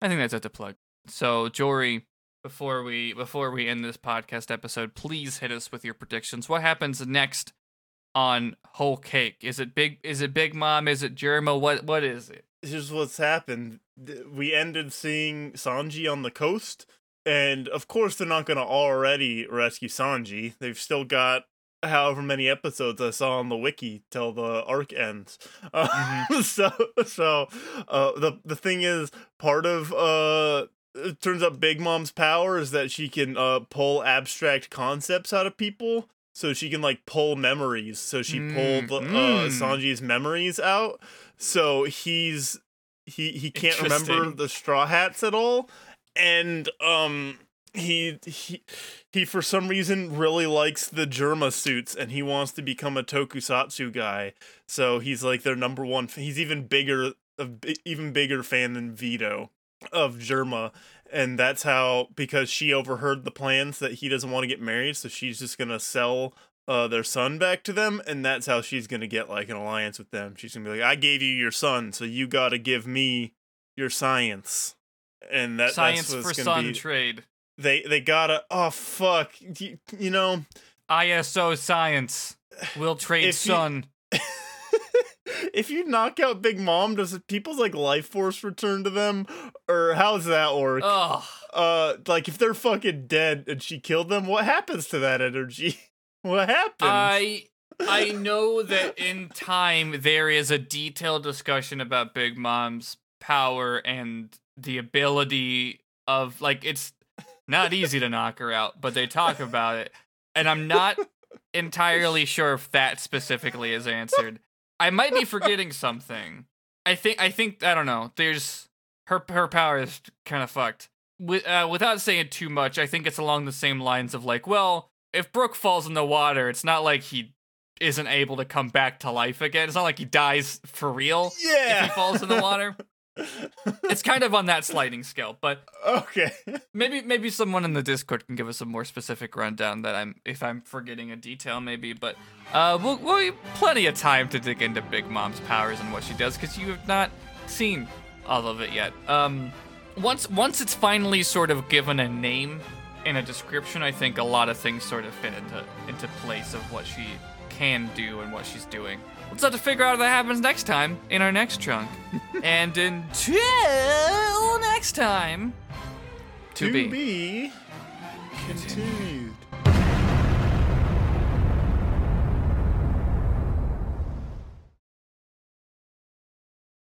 I think that's it to plug. So Jory, before we before we end this podcast episode, please hit us with your predictions. What happens next on Whole Cake? Is it big is it Big Mom? Is it Germa? What what is it? Here's what's happened. We ended seeing Sanji on the coast, and of course they're not gonna already rescue Sanji. They've still got however many episodes I saw on the wiki till the arc ends. Uh, (laughs) so so uh, the the thing is part of uh it turns out Big Mom's power is that she can uh pull abstract concepts out of people. So she can like pull memories. So she pulled Mm, uh, mm. Sanji's memories out. So he's he he can't remember the straw hats at all. And um he he he for some reason really likes the Germa suits and he wants to become a tokusatsu guy. So he's like their number one. He's even bigger, a even bigger fan than Vito of Germa, and that's how because she overheard the plans that he doesn't want to get married, so she's just gonna sell uh their son back to them, and that's how she's gonna get like an alliance with them. She's gonna be like, I gave you your son, so you gotta give me your science. And that Science that's for Sun be. trade. they they gotta. Oh fuck! You, you know. ISO science. We'll (sighs) trade If you- Sun. (laughs) if you knock out Big Mom, does people's like life force return to them, or how does that work? Ugh. uh, like if they're fucking dead and she killed them, what happens to that energy? (laughs) what happened? I I know that in time there is a detailed discussion about Big Mom's power and the ability of like it's not easy to knock her out, but they talk about it. And I'm not entirely sure if that specifically is answered. I might be forgetting something. I think I think I don't know. There's her her power is kind of fucked. With, uh, without saying too much, I think it's along the same lines of like, well, if Brook falls in the water, it's not like he isn't able to come back to life again. It's not like he dies for real Yeah. if he falls in the water. (laughs) It's kind of on that sliding scale, but okay. maybe maybe someone in the Discord can give us a more specific rundown that I'm if I'm forgetting a detail maybe, but uh we'll, we'll have plenty of time to dig into Big Mom's powers and what she does because you have not seen all of it yet. Um once once it's finally sort of given a name and a description, I think a lot of things sort of fit into into place of what she can do and what she's doing. Let's have to figure out if that happens next time in our next chunk. (laughs) and until next time, to, To be. be continued.